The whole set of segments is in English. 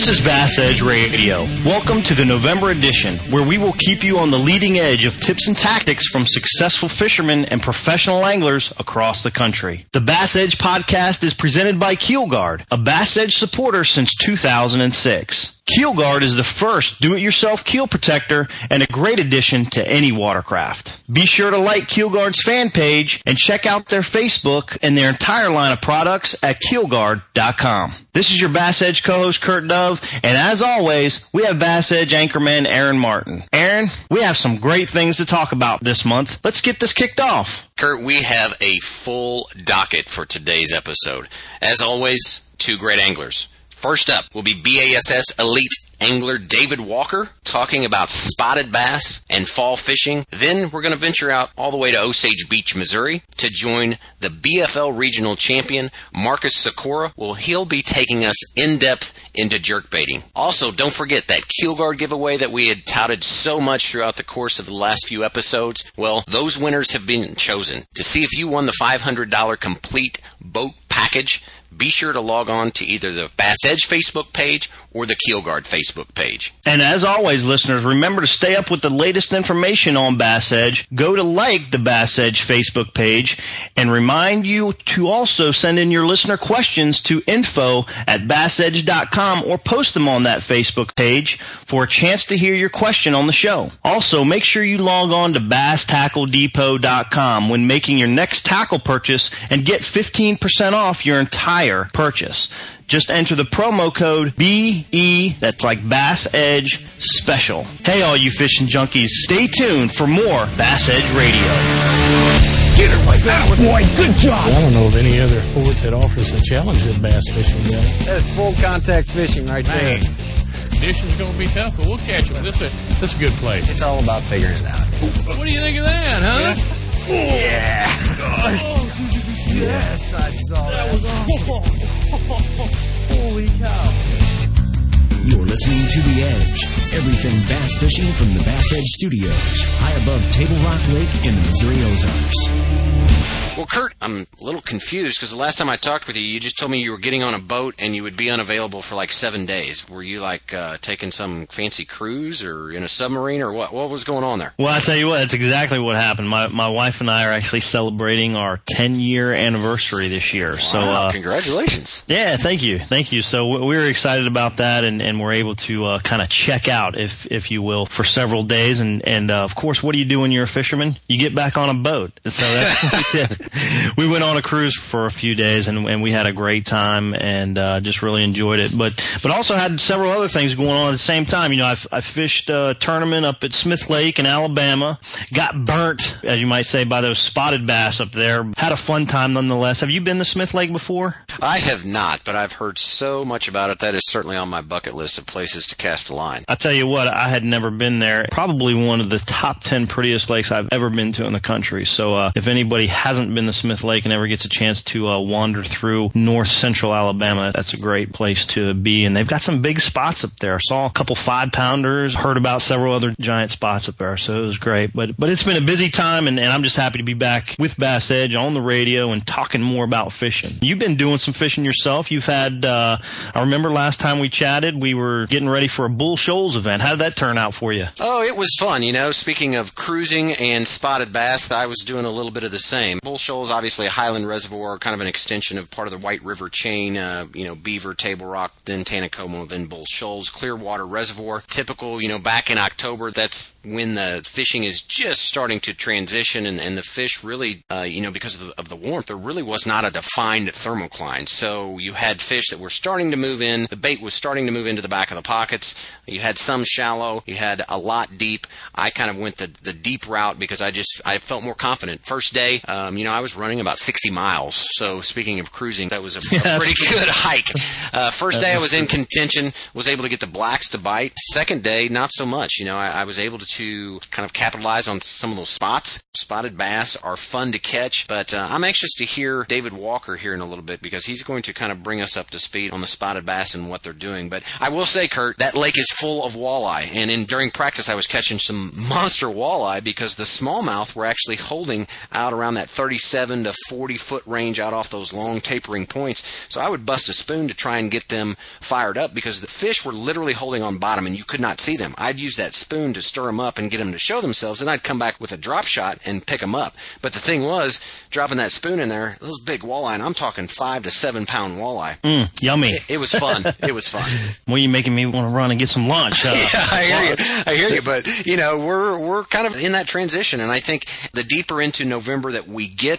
This is Bass Edge Radio. Welcome to the November edition, where we will keep you on the leading edge of tips and tactics from successful fishermen and professional anglers across the country. The Bass Edge podcast is presented by KeelGuard, a Bass Edge supporter since 2006. KeelGuard is the first do-it-yourself keel protector and a great addition to any watercraft. Be sure to like KeelGuard's fan page and check out their Facebook and their entire line of products at keelguard.com. This is your Bass Edge co-host Kurt Dove, and as always, we have Bass Edge anchorman Aaron Martin. Aaron, we have some great things to talk about this month. Let's get this kicked off. Kurt, we have a full docket for today's episode. As always, two great anglers. First up will be BASS Elite angler David Walker talking about spotted bass and fall fishing. Then we're going to venture out all the way to Osage Beach, Missouri to join the BFL regional champion Marcus Sikora. Well, he'll be taking us in depth into jerk baiting. Also, don't forget that KeelGuard giveaway that we had touted so much throughout the course of the last few episodes. Well, those winners have been chosen. To see if you won the $500 complete boat package, be sure to log on to either the Bass Edge Facebook page or the KeelGuard Facebook page. And as always, listeners, remember to stay up with the latest information on Bass Edge. Go to like the Bass Edge Facebook page and remind you to also send in your listener questions to info at bassedge.com or post them on that Facebook page for a chance to hear your question on the show. Also, make sure you log on to basstackledepot.com when making your next tackle purchase and get 15% off your entire purchase. Just enter the promo code BE, that's like Bass Edge Special. Hey, all you fishing junkies, stay tuned for more Bass Edge Radio. Get her like that, boy. Good job. I don't know of any other sport that offers the challenge that bass fishing does. That's full contact fishing right there. Man, conditions going to be tough, but we'll catch them. This is a, this is a good place. It's all about figuring it out. What do you think of that, huh? Oh, Yes, I saw that. was awesome. Holy cow. You're listening to The Edge. Everything bass fishing from the Bass Edge Studios, high above Table Rock Lake in the Missouri Ozarks. Well, Kurt, I'm a little confused because the last time I talked with you, you just told me you were getting on a boat and you would be unavailable for like seven days. Were you like uh, taking some fancy cruise or in a submarine or what? What was going on there? Well, I tell you what, that's exactly what happened. My my wife and I are actually celebrating our 10 year anniversary this year. So, Wow, uh, congratulations. yeah, thank you, thank you. So we we were excited about that, and, and we're able to uh, kind of check out, if if you will, for several days. And and uh, of course, what do you do when you're a fisherman? You get back on a boat. So that's what we went on a cruise for a few days, and, and we had a great time, and uh, just really enjoyed it. But but also had several other things going on at the same time. You know, I, I fished a tournament up at Smith Lake in Alabama. Got burnt, as you might say, by those spotted bass up there. Had a fun time nonetheless. Have you been to Smith Lake before? I have not, but I've heard so much about it. That is certainly on my bucket list of places to cast a line. I tell you what, I had never been there. Probably one of the top 10 prettiest lakes I've ever been to in the country. So, uh, if anybody hasn't been to Smith Lake and ever gets a chance to uh, wander through north central Alabama, that's a great place to be. And they've got some big spots up there. I saw a couple five pounders, heard about several other giant spots up there. So it was great. But, but it's been a busy time and, and I'm just happy to be back with Bass Edge on the radio and talking more about fishing. You've been doing some fishing yourself. You've had, uh, I remember last time we chatted, we were getting ready for a Bull Shoals event. How did that turn out for you? Oh, it was fun. You know, speaking of cruising and spotted bass, I was doing a little bit of the same. Bull Shoals, obviously a highland reservoir, kind of an extension of part of the White River chain. Uh, you know, Beaver, Table Rock, then Taneycomo, then Bull Shoals, Clearwater Reservoir. Typical, you know, back in October, that's when the fishing is just starting to transition, and, and the fish really, uh, you know, because of the, of the warmth, there really was not a defined thermocline. So you had fish that were starting to move in. The bait was starting to move into the back of the pockets. You had some shallow. You had a lot deep. I kind of went the, the deep route because I just I felt more confident. First day, um, you know, I was running about 60 miles. So speaking of cruising, that was a, a pretty good hike. Uh, first day I was in contention, was able to get the blacks to bite. Second day, not so much. You know, I, I was able to kind of capitalize on some of those spots. Spotted bass are fun to catch, but uh, I'm anxious to hear David Walker here in a little bit because he's going to kind of bring us up to speed on the spotted bass and what they're doing. But I will say, Kurt, that lake is full of walleye, and in during practice I was catching some monster walleye because the smallmouth were actually holding out around that 36 37 to 40 foot range out off those long tapering points. So I would bust a spoon to try and get them fired up because the fish were literally holding on bottom and you could not see them. I'd use that spoon to stir them up and get them to show themselves, and I'd come back with a drop shot and pick them up. But the thing was, dropping that spoon in there, those big walleye, and I'm talking five to seven pound walleye. Mm, yummy. It, it was fun. it was fun. Well, you're making me want to run and get some lunch. Yeah, I hear you. I hear you. But you know, we're we're kind of in that transition, and I think the deeper into November that we get,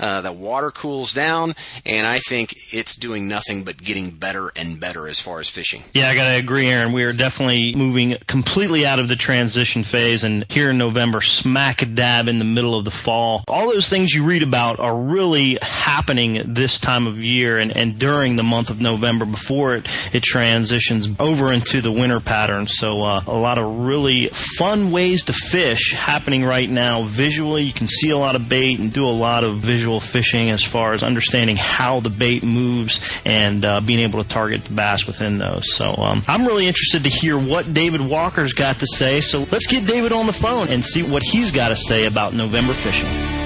uh, the water cools down, and I think it's doing nothing but getting better and better as far as fishing. Yeah, I gotta agree, Aaron. We are definitely moving completely out of the transition phase, and here in November, smack dab in the middle of the fall. All those things you read about are really happening this time of year and, and during the month of November before it, it transitions over into the winter pattern. So uh, a lot of really fun ways to fish happening right now. Visually, you can see a lot of bait and do a lot of visual fishing as far as understanding how the bait moves and uh, being able to target the bass within those. So um, I'm really interested to hear what David Walker's got to say. So let's get David on the phone and see what he's got to say about November fishing.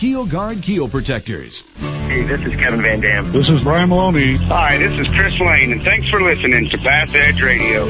Keel Guard Keel Protectors. Hey, this is Kevin Van Dam. This is Brian Maloney. Hi, this is Chris Lane, and thanks for listening to Bass Edge Radio.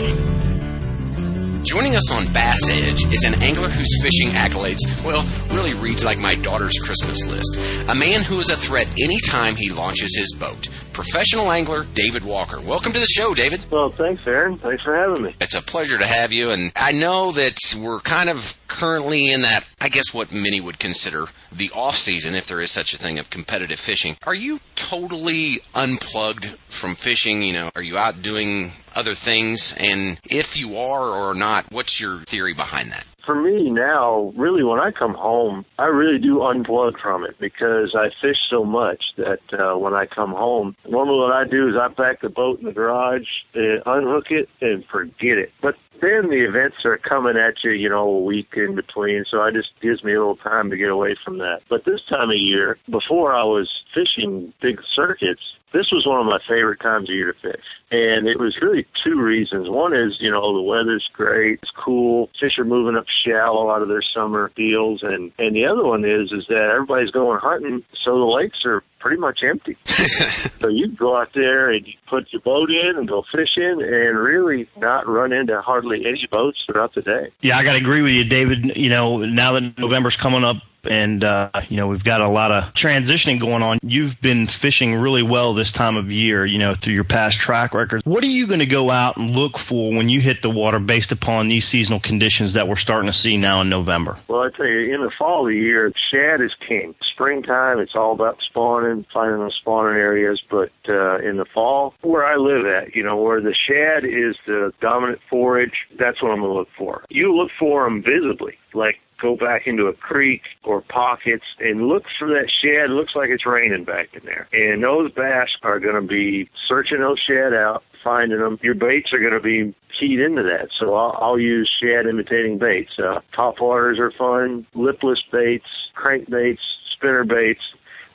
Joining us on Bass Edge is an angler whose fishing accolades, well, really reads like my daughter's Christmas list. A man who is a threat anytime he launches his boat. Professional angler David Walker. Welcome to the show, David. Well, thanks, Aaron. Thanks for having me. It's a pleasure to have you, and I know that we're kind of currently in that, I guess what many would consider the off season, if there is such a thing of competitive fishing. Are you totally unplugged from fishing? You know, are you out doing other things? And if you are or not, what's your theory behind that? For me now, really, when I come home, I really do unplug from it because I fish so much that uh, when I come home, normally what I do is I pack the boat in the garage, and unhook it, and forget it. But then the events are coming at you, you know, a week in between, so it just gives me a little time to get away from that. But this time of year, before I was fishing big circuits, this was one of my favorite times of year to fish. And it was really two reasons. One is, you know, the weather's great, it's cool, fish are moving up shallow out of their summer deals and and the other one is is that everybody's going hunting, so the lakes are pretty much empty. so you go out there and you put your boat in and go fishing and really not run into hardly any boats throughout the day. Yeah, I got to agree with you, David. You know, now that November's coming up, and uh, you know we've got a lot of transitioning going on. You've been fishing really well this time of year, you know, through your past track records. What are you going to go out and look for when you hit the water based upon these seasonal conditions that we're starting to see now in November? Well, I tell you, in the fall of the year, shad is king. Springtime, it's all about spawning, finding those spawning areas. But uh, in the fall, where I live at, you know, where the shad is the dominant forage, that's what I'm going to look for. You look for them visibly, like go back into a creek or pockets and look for that shad. It looks like it's raining back in there. And those bass are going to be searching those shad out, finding them. Your baits are going to be keyed into that. So I'll, I'll use shad imitating baits. Uh, top waters are fun, lipless baits, crank baits, spinner baits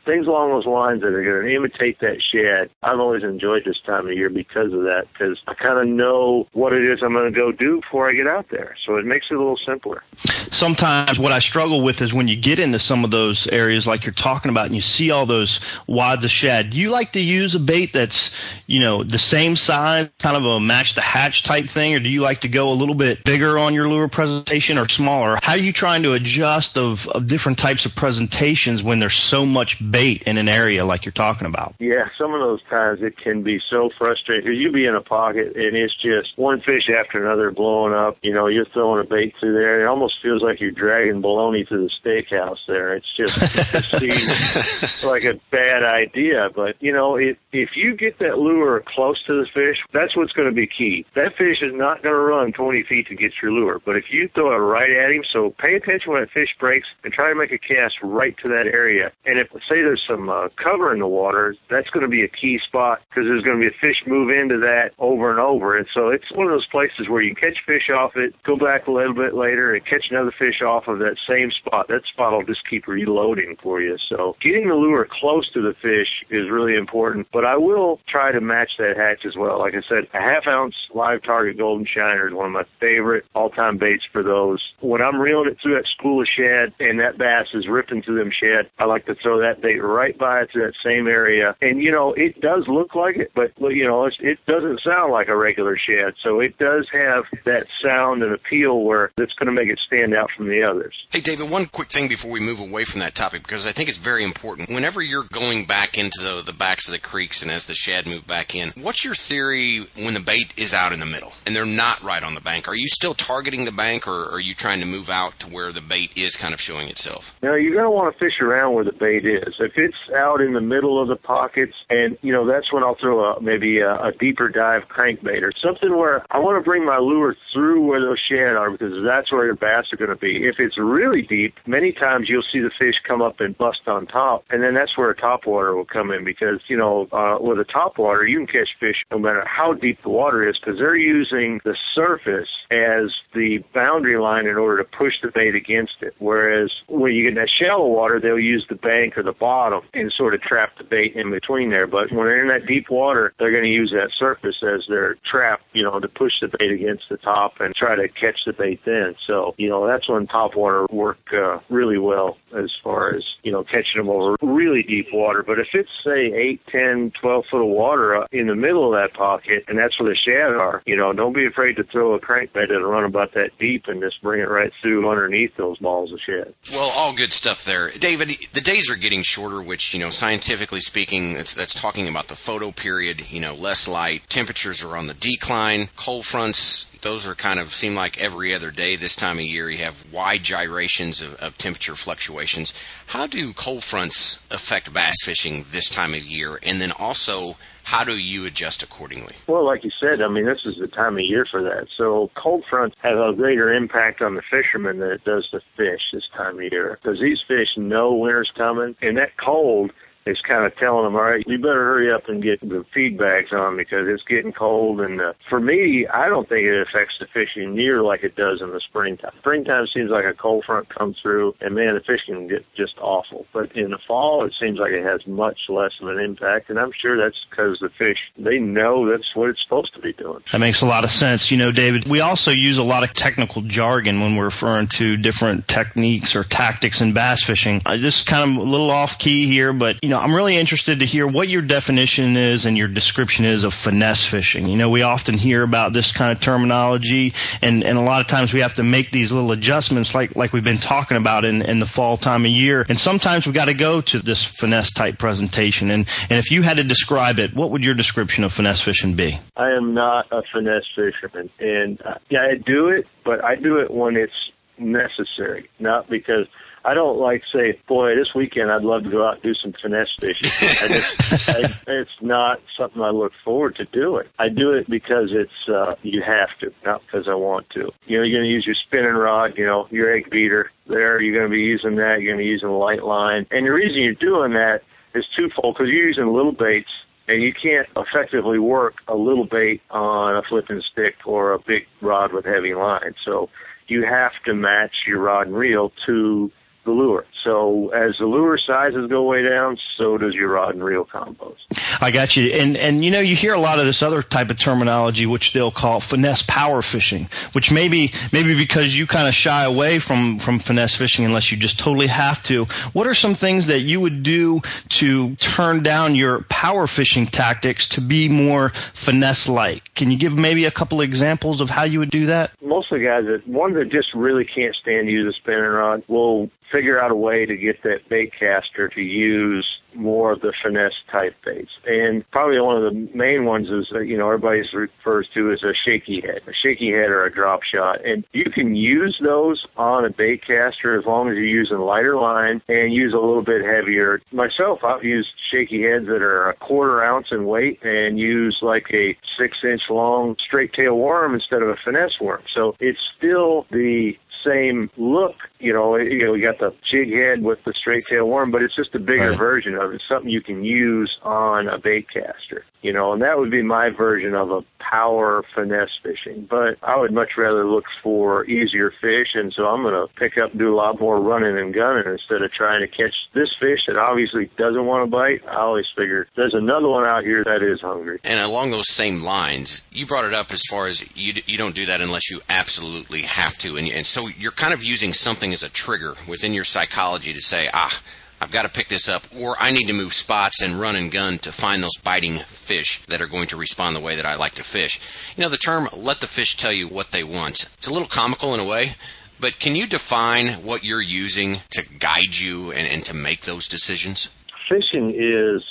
things along those lines that are going to imitate that shad. I've always enjoyed this time of year because of that, because I kind of know what it is I'm going to go do before I get out there. So it makes it a little simpler. Sometimes what I struggle with is when you get into some of those areas like you're talking about and you see all those wads of shad. Do you like to use a bait that's, you know, the same size, kind of a match the hatch type thing, or do you like to go a little bit bigger on your lure presentation or smaller? How are you trying to adjust of, of different types of presentations when there's so much bait in an area like you're talking about. Yeah, some of those times it can be so frustrating because you be in a pocket and it's just one fish after another blowing up. You know, you're throwing a bait through there. It almost feels like you're dragging bologna to the steakhouse there. It's just, it seems like a bad idea. But, you know, if, if you get that lure close to the fish, that's what's going to be key. That fish is not going to run 20 feet to get your lure. But if you throw it right at him, so pay attention when that fish breaks and try to make a cast right to that area. And if, say, there's some uh, cover in the water, that's going to be a key spot because there's going to be a fish move into that over and over. And so it's one of those places where you catch fish off it, go back a little bit later and catch another fish off of that same spot. That spot will just keep reloading for you. So getting the lure close to the fish is really important. But I will try to match that hatch as well. Like I said, a half ounce live target golden shiner is one of my favorite all time baits for those. When I'm reeling it through that school of shad and that bass is ripping through them shad, I like to throw that bait right by it to that same area. And you know, it does look like it, but you know, it doesn't sound like a regular shad. So it does have that sound and appeal where it's going to make it stand out from the others. Hey, David, one quick thing before we move away from that topic, because I think it's very important. Whenever you're going back into the, the backs of the creeks and as the shad move back in, what's your theory when the bait is out in the middle and they're not right on the bank? Are you still targeting the bank or are you trying to move out to where the bait is kind of showing itself? Now, you're going to want to fish around where the bait is. If it's out in the middle of the pockets, and, you know, that's when I'll throw a, maybe a, a deeper dive crankbait or something where I want to bring my lure through where those shad are because that's where the bass are going to be. If it's really deep, many times you'll see the fish come up and bust on top, and then that's where a top water will come in because, you know, uh, with a top water, you can catch fish no matter how deep the water is because they're using the surface as the boundary line in order to push the bait against it. Whereas when you get in that shallow water, they'll use the bank or the bottom and sort of trap the bait in between there. But when they're in that deep water, they're going to use that surface as their trap, you know, to push the bait against the top and try to catch the bait then. So, you know, that's when top water work uh, really well as far as, you know, catching them over really deep water. But if it's, say, 8, 10, 12 foot of water in the middle of that pocket, and that's where the shad are, you know, don't be afraid to throw a crankbait and run about that deep and just bring it right through underneath those balls of shad. Well, all good stuff there. David, the days are getting shorter, which, you know, scientifically speaking, that's, that's talking about the photo period, you know, less light. Temperatures are on the decline. Cold fronts, those are kind of seem like every other day this time of year. You have wide gyrations of, of temperature fluctuations. How do cold fronts affect bass fishing this time of year? And then also, how do you adjust accordingly? Well, like you said, I mean, this is the time of year for that. So cold fronts have a greater impact on the fishermen than it does the fish this time of year because these fish know winter's coming, and that cold is kind of telling them, all right, you better hurry up and get the feed bags on because it's getting cold. And uh, for me, I don't think it affects the fishing near like it does in the springtime. Springtime seems like a cold front comes through, and man, the fishing can get just awful. But in the fall, it seems like it has much less of an impact, and I'm sure that's because the fish they know that's what it's supposed to be doing. That makes a lot of sense. You know, David, we also use a lot of technical jargon when we're referring to different techniques or tactics in bass fishing. Uh, this is kind of a little off key here, but you know know, I'm really interested to hear what your definition is and your description is of finesse fishing. You know, we often hear about this kind of terminology, and, and a lot of times we have to make these little adjustments, like like we've been talking about in, in the fall time of year. And sometimes we've got to go to this finesse type presentation. And and if you had to describe it, what would your description of finesse fishing be? I am not a finesse fisherman, and uh, yeah, I do it, but I do it when it's necessary, not because I don't like say, boy, this weekend I'd love to go out and do some finesse fishing. I just, I, it's not something I look forward to doing. I do it because it's uh, you have to, not because I want to. You know, you're going to use your spinning rod, you know, your egg beater. There, you're going to be using that. You're going to be using a light line, and the reason you're doing that is twofold because you're using little baits and you can't effectively work a little bait on a flipping stick or a big rod with heavy line. So you have to match your rod and reel to the lure. So as the lure sizes go way down, so does your rod and reel combos. I got you. And and you know you hear a lot of this other type of terminology, which they'll call finesse power fishing, which maybe maybe because you kind of shy away from from finesse fishing unless you just totally have to. What are some things that you would do to turn down your power fishing tactics to be more finesse like? Can you give maybe a couple examples of how you would do that? Most of the guys that one that just really can't stand to use a spinning rod will figure out a way to get that bait caster to use more of the finesse type baits. And probably one of the main ones is, uh, you know, everybody refers to as a shaky head, a shaky head or a drop shot. And you can use those on a bait caster as long as you're using lighter line and use a little bit heavier. Myself, I've used shaky heads that are a quarter ounce in weight and use like a six inch long straight tail worm instead of a finesse worm. So it's still the same look. You know, you know, we got the jig head with the straight tail worm, but it's just a bigger Right. version of it. Something you can use on a bait caster. You know, and that would be my version of a power finesse fishing. But I would much rather look for easier fish, and so I'm going to pick up and do a lot more running and gunning instead of trying to catch this fish that obviously doesn't want to bite. I always figure there's another one out here that is hungry. And along those same lines, you brought it up as far as you d- you don't do that unless you absolutely have to, and, and so you're kind of using something as a trigger within your psychology to say, ah, I've got to pick this up, or I need to move spots and run and gun to find those biting fish that are going to respond the way that I like to fish. You know, the term "let the fish tell you what they want." It's a little comical in a way. But can you define what you're using to guide you and, and to make those decisions? fishing is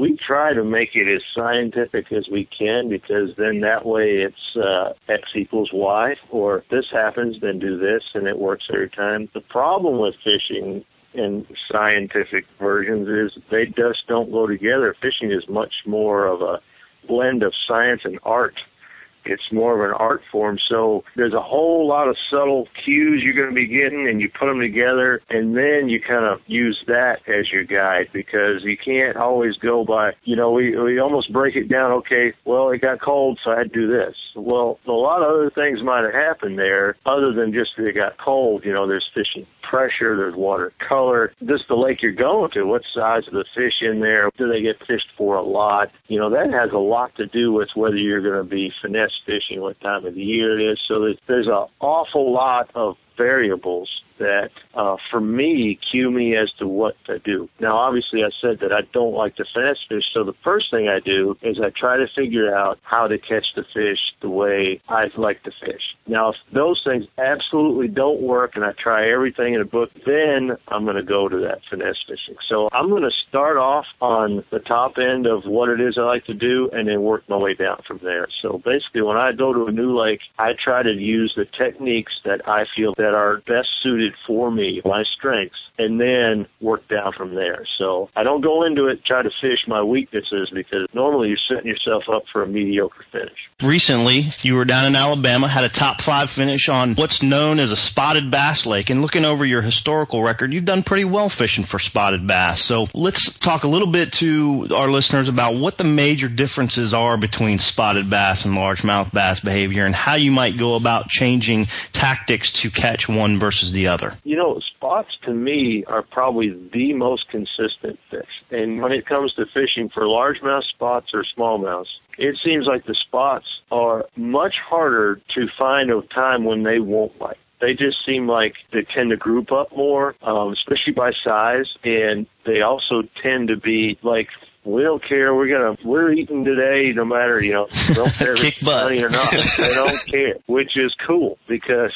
we try to make it as scientific as we can because then that way it's uh, X equals Y, or if this happens, then do this, and it works every time. The problem with fishing and scientific versions is they just don't go together. Fishing is much more of a blend of science and art. It's more of an art form. So there's a whole lot of subtle cues you're going to be getting and you put them together and then you kind of use that as your guide because you can't always go by, you know, we, we almost break it down. Okay. Well, it got cold, so I had to do this. Well, a lot of other things might have happened there other than just that it got cold. You know, there's fishing pressure, there's water color, just the lake you're going to, what size of the fish in there, do they get fished for a lot? You know, that has a lot to do with whether you're going to be finesse fishing, what time of the year it is. So there's, there's an awful lot of variables that, uh, for me, cue me as to what to do. Now, obviously, I said that I don't like to finesse fish, so the first thing I do is I try to figure out how to catch the fish the way I like to fish. Now, if those things absolutely don't work and I try everything in a book, then I'm going to go to that finesse fishing. So I'm going to start off on the top end of what it is I like to do and then work my way down from there. So basically, when I go to a new lake, I try to use the techniques that I feel that are best suited for me, my strengths, and then work down from there. So I don't go into it try to fish my weaknesses because normally you're setting yourself up for a mediocre finish. Recently, you were down in Alabama, had a top five finish on what's known as a spotted bass lake. And looking over your historical record, you've done pretty well fishing for spotted bass. So let's talk a little bit to our listeners about what the major differences are between spotted bass and largemouth bass behavior and how you might go about changing tactics to catch one versus the other. You know, spots to me are probably the most consistent fish. And when it comes to fishing for largemouth spots or smallmouths, it seems like the spots are much harder to find a time when they won't bite. They just seem like they tend to group up more, um, especially by size, and they also tend to be like we don't care. We're gonna we're eating today, no matter you know. Don't care if it's funny or not. they don't care, which is cool because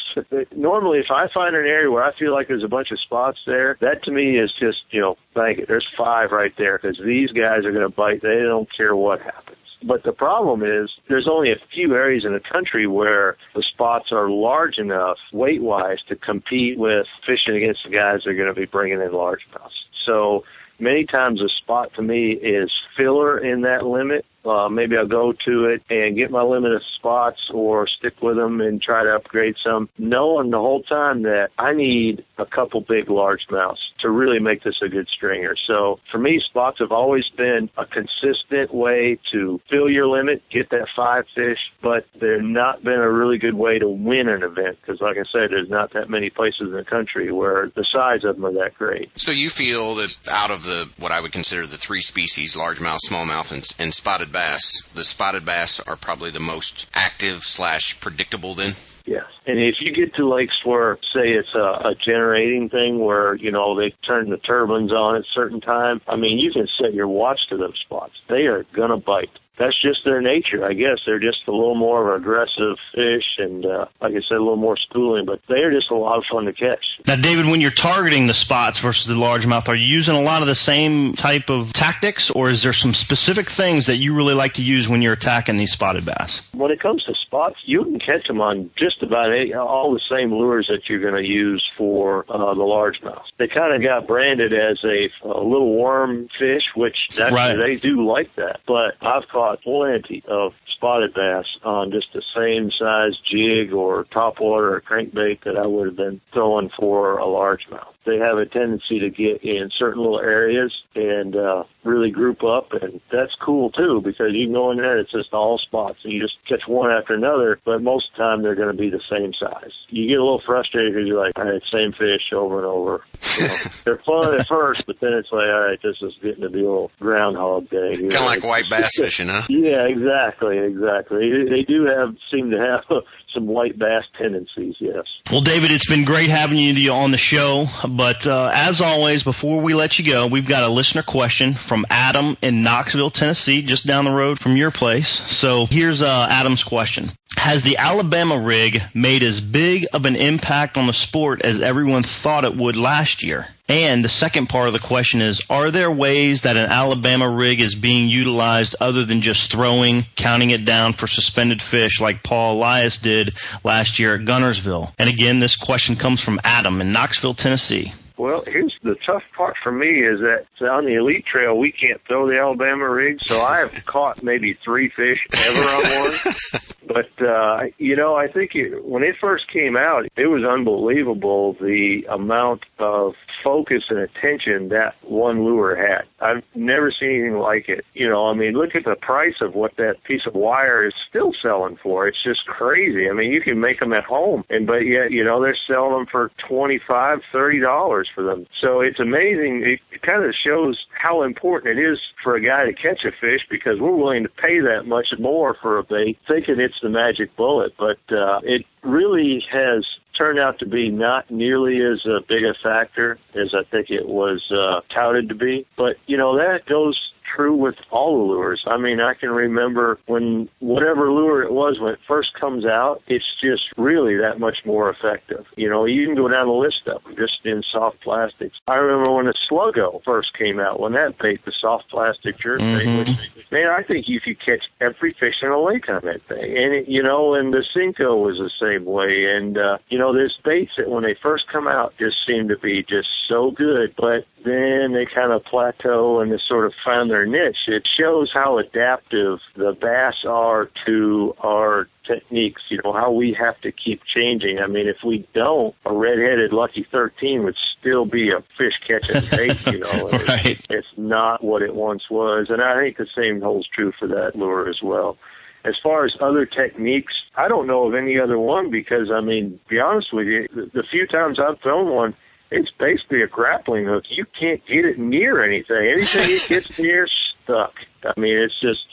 normally if I find an area where I feel like there's a bunch of spots there, that to me is just you know, thank it. There's five right there because these guys are gonna bite. They don't care what happens. But the problem is there's only a few areas in the country where the spots are large enough weight wise to compete with fishing against the guys that are going to be bringing in largemouths. So many times a spot to me is filler in that limit. Uh, maybe I'll go to it and get my limit of spots or stick with them and try to upgrade some, knowing the whole time that I need a couple big largemouths to really make this a good stringer. So for me, spots have always been a consistent way to fill your limit, get that five fish, but they've not been a really good way to win an event because, like I said, there's not that many places in the country where the size of them are that great. So you feel that out of the what I would consider the three species, largemouth, smallmouth, and, and spotted bass, the spotted bass are probably the most active slash predictable. Then Yes. And if you get to lakes where, say, it's a, a generating thing where, you know, they turn the turbines on at certain time, I mean, you can set your watch to those spots. They are going to bite. That's just their nature. I guess they're just a little more of an aggressive fish, and uh, like I said, a little more schooling. But they are just a lot of fun to catch. Now, David, when you're targeting the spots versus the largemouth, are you using a lot of the same type of tactics, or is there some specific things that you really like to use when you're attacking these spotted bass? When it comes to spots, you can catch them on just about any, all the same lures that you're going to use for uh, the largemouth. They kind of got branded as a, a little worm fish, which actually Right. they do like that. But I've caught plenty of spotted bass on just the same size jig or topwater or crankbait that I would have been throwing for a largemouth. They have a tendency to get in certain little areas and uh, really group up, and that's cool too because you can go in there, it's just all spots, and you just catch one after another. But most of the time, they're going to be the same size. You get a little frustrated because you're like, all right, same fish over and over. You know, they're fun at first, but then it's like, all right, this is getting to be a little groundhog day. Kind of like white bass fishing, huh? Yeah, exactly, exactly. They, they do have seem to have some white bass tendencies. Yes. Well, David, it's been great having you on the show. But uh, as always, before we let you go, we've got a listener question from Adam in Knoxville, Tennessee, just down the road from your place. So here's uh, Adam's question. Has the Alabama rig made as big of an impact on the sport as everyone thought it would last year? And the second part of the question is, are there ways that an Alabama rig is being utilized other than just throwing, counting it down for suspended fish like Paul Elias did last year at Guntersville? And again, this question comes from Adam in Knoxville, Tennessee. Well, here's the tough part for me is that on the elite trail we can't throw the Alabama rig, so I have caught maybe three fish ever on one. But uh, you know, I think it, when it first came out, it was unbelievable the amount of focus and attention that one lure had. I've never seen anything like it. You know, I mean, look at the price of what that piece of wire is still selling for. It's just crazy. I mean, you can make them at home, and but yet, you know, they're selling them for twenty five, thirty dollars for them. So it's amazing. It kind of shows how important it is for a guy to catch a fish because we're willing to pay that much more for a bait, thinking it's the magic bullet. But uh, it really has turned out to be not nearly as uh, big a factor as I think it was uh, touted to be. But you know that goes true with all the lures. I mean, I can remember when whatever lure it was when it first comes out, it's just really that much more effective. You know, you can go down the list of them just in soft plastics. I remember when the Sluggo first came out, when that bait, the soft plastic jerk bait, which, man, I think you could catch every fish in a lake on that thing. And, it, you know, and the Senko was the same way. And, uh, you know, there's baits that when they first come out just seem to be just so good, but then they kind of plateau and they sort of found their niche. It shows how adaptive the bass are to our techniques, you know, how we have to keep changing. I mean, if we don't, a red-headed Lucky 13 would still be a fish catching bait, you know. It's- Right. It's not what it once was. And I think the same holds true for that lure as well. As far as other techniques, I don't know of any other one because, I mean, be honest with you, the, the few times I've thrown one, it's basically a grappling hook. You can't get it near anything. Anything it gets near, stuck. I mean, it's just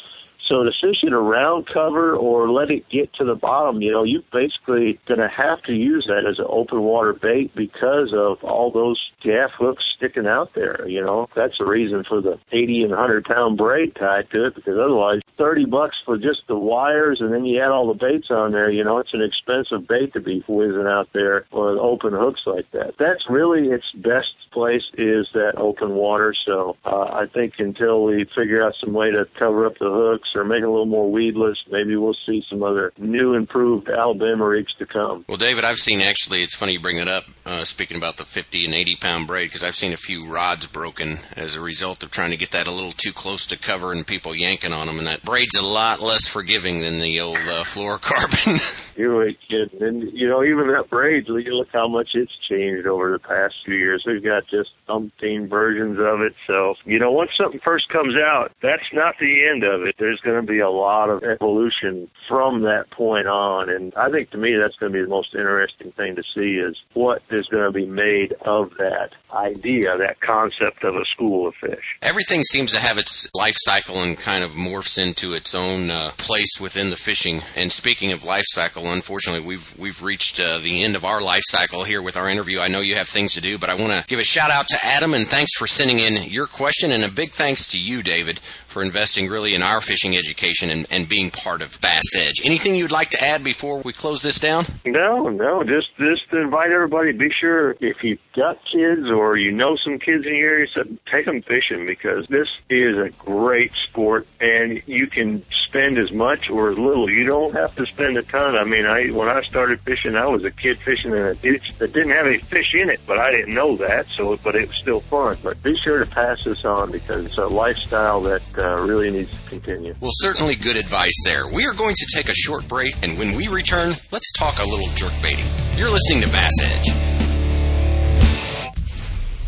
so to fish it around cover or let it get to the bottom, you know, you're basically gonna have to use that as an open water bait because of all those gaff hooks sticking out there. You know, that's the reason for the 80 and 100 pound braid tied to it because otherwise, 30 bucks for just the wires and then you add all the baits on there. You know, it's an expensive bait to be whizzing out there with open hooks like that. That's really its best place is that open water. So uh, I think until we figure out some way to cover up the hooks or make it a little more weedless, maybe we'll see some other new improved Alabama rigs to come. Well, David, I've seen actually, it's funny you bring it up, uh, speaking about the 50 and 80 pound braid, because I've seen a few rods broken as a result of trying to get that a little too close to cover and people yanking on them. And that braid's a lot less forgiving than the old uh, fluorocarbon. You ain't kidding. And, you know, even that braid, look look how much it's changed over the past few years. We've got just umpteen versions of it. So, you know, once something first comes out, that's not the end of it. There's going to be a lot of evolution from that point on. And I think to me, that's going to be the most interesting thing to see is what is going to be made of that idea, that concept of a school of fish. Everything seems to have its life cycle and kind of morphs into its own uh, place within the fishing. And speaking of life cycle unfortunately, we've we've reached uh, the end of our life cycle here with our interview. I know you have things to do, but I want to give a shout out to Adam and thanks for sending in your question, and a big thanks to you, David, for investing really in our fishing education and, and being part of Bass Edge. Anything you'd like to add before we close this down? No, no, just just to invite everybody. Be sure if you've got kids or you know some kids in the area, take them fishing because this is a great sport, and you can spend as much or as little. You don't have to spend a ton. I mean, I when I started fishing, I was a kid fishing in a ditch that didn't have any fish in it, but I didn't know that. So, but it was still fun. But be sure to pass this on because it's a lifestyle that uh, really needs to continue. Well, certainly good advice there. We are going to take a short break, and when we return, let's talk a little jerk baiting. You're listening to Bass Edge.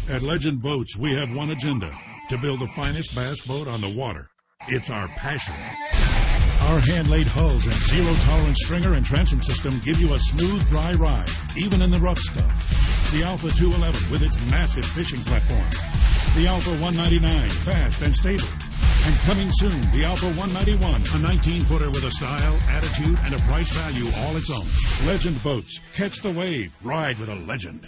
At Legend Boats, we have one agenda to build the finest bass boat on the water. It's our passion. Our hand-laid hulls and zero-tolerance stringer and transom system give you a smooth, dry ride, even in the rough stuff. The Alpha 211 with its massive fishing platform. The Alpha 199, fast and stable. And coming soon, the Alpha 191, a 19-footer with a style, attitude, and a price value all its own. Legend Boats. Catch the wave. Ride with a legend.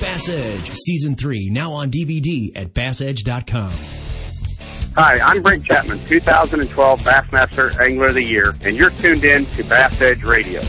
Bass Edge Season 3 now on DVD at bassedge.com. Hi, I'm Brent Chapman, 2012 Bassmaster Angler of the Year, and you're tuned in to Bass Edge Radio.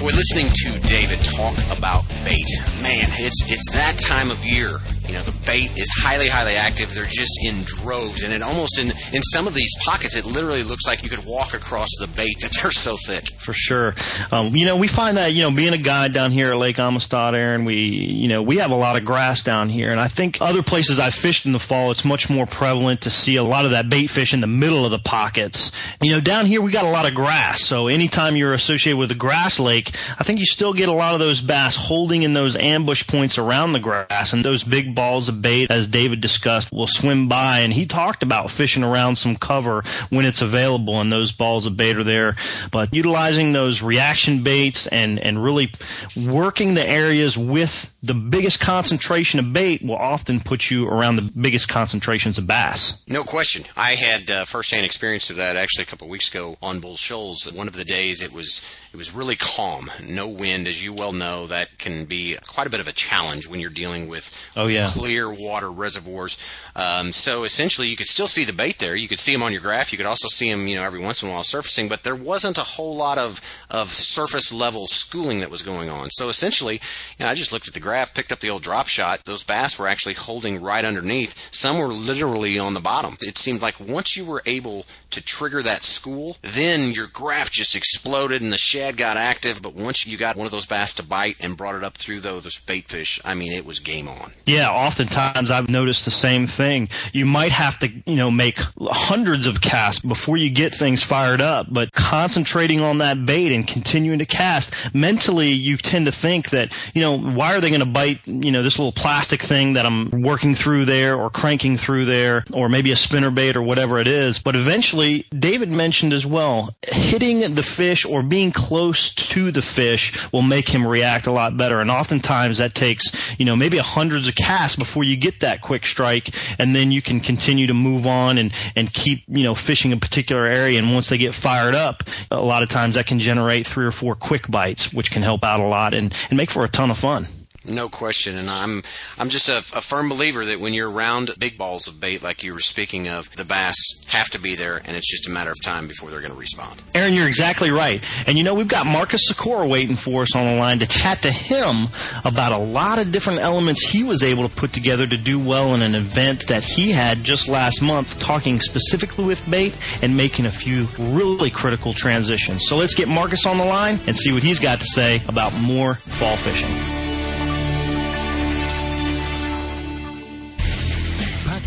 We're listening to David talk about bait, man, it's it's that time of year. You know, the bait is highly, highly active. They're just in droves, and it almost in in some of these pockets, it literally looks like you could walk across the bait that they're so thick. For sure, um, you know, we find that you know, being a guide down here at Lake Amistad, Aaron, we you know, we have a lot of grass down here, and I think other places I've fished in the fall, it's much more prevalent to see a lot of that bait fish in the middle of the pockets. You know, down here we got a lot of grass, so anytime you're associated with a grass lake, I think you still get a lot of those bass holding in those ambush points around the grass, and those big balls of bait, as David discussed, will swim by. And he talked about fishing around some cover when it's available, and those balls of bait are there. But utilizing those reaction baits and and really working the areas with the biggest concentration of bait will often put you around the biggest concentrations of bass. No question. I had uh, firsthand experience of that actually a couple of weeks ago on Bull Shoals. One of the days it was it was really calm, no wind, as you well know. That can be quite a bit of a challenge when you're dealing with oh, yeah. clear water reservoirs. Um, so essentially, you could still see the bait there. You could see them on your graph. You could also see them, you know, every once in a while surfacing. But there wasn't a whole lot of of surface level schooling that was going on. So essentially, you know, I just looked at the graph, picked up the old drop shot. Those bass were actually holding right underneath. Some were literally on the bottom. It seemed like once you were able to trigger that school, then your graph just exploded and the shad got active. But once you got one of those bass to bite and brought it up through those bait fish, I mean, it was game on. Yeah, oftentimes I've noticed the same thing. You might have to, you know, make hundreds of casts before you get things fired up, but concentrating on that bait and continuing to cast, mentally you tend to think that, you know, why are they going to bite, you know, this little plastic thing that I'm working through there or cranking through there or maybe a spinner bait or whatever it is. But eventually David mentioned as well, hitting the fish or being close to the fish will make him react a lot better. And oftentimes that takes, you know, maybe hundreds of casts before you get that quick strike, and then you can continue to move on and and keep, you know, fishing a particular area. And once they get fired up, a lot of times that can generate three or four quick bites, which can help out a lot and, and make for a ton of fun. No question, and I'm I'm just a, a, firm believer that when you're around big balls of bait, like you were speaking of, the bass have to be there, and it's just a matter of time before they're going to respond. Aaron, you're exactly right, and you know we've got Marcus Sikora waiting for us on the line to chat to him about a lot of different elements he was able to put together to do well in an event that he had just last month, talking specifically with bait and making a few really critical transitions. So let's get Marcus on the line and see what he's got to say about more fall fishing.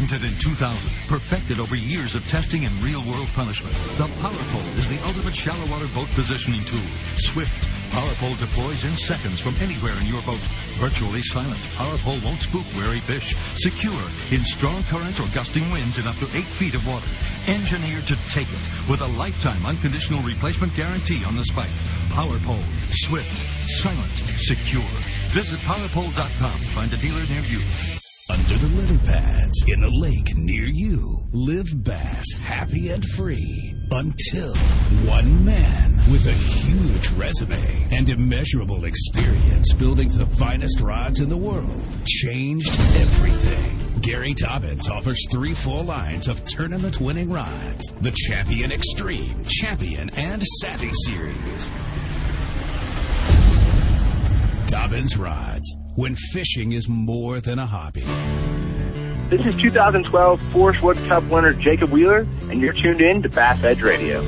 Patented in 2000, perfected over years of testing and real-world punishment. The PowerPole is the ultimate shallow water boat positioning tool. Swift, PowerPole deploys in seconds from anywhere in your boat. Virtually silent, PowerPole won't spook wary fish. Secure in strong currents or gusting winds in up to 8 feet of water. Engineered to take it with a lifetime unconditional replacement guarantee on the spike. PowerPole. Swift, silent, secure. Visit PowerPole.com to find a dealer near you. Under the lily pads in a lake near you, live bass happy and free until one man with a huge resume and immeasurable experience building the finest rods in the world changed everything. Gary Dobyns offers three full lines of tournament winning rods the Champion Extreme, Champion, and Savvy series. Dobyns Rods, when fishing is more than a hobby. This is 2012 Forrest Wood Cup winner Jacob Wheeler, and you're tuned in to Bass Edge Radio.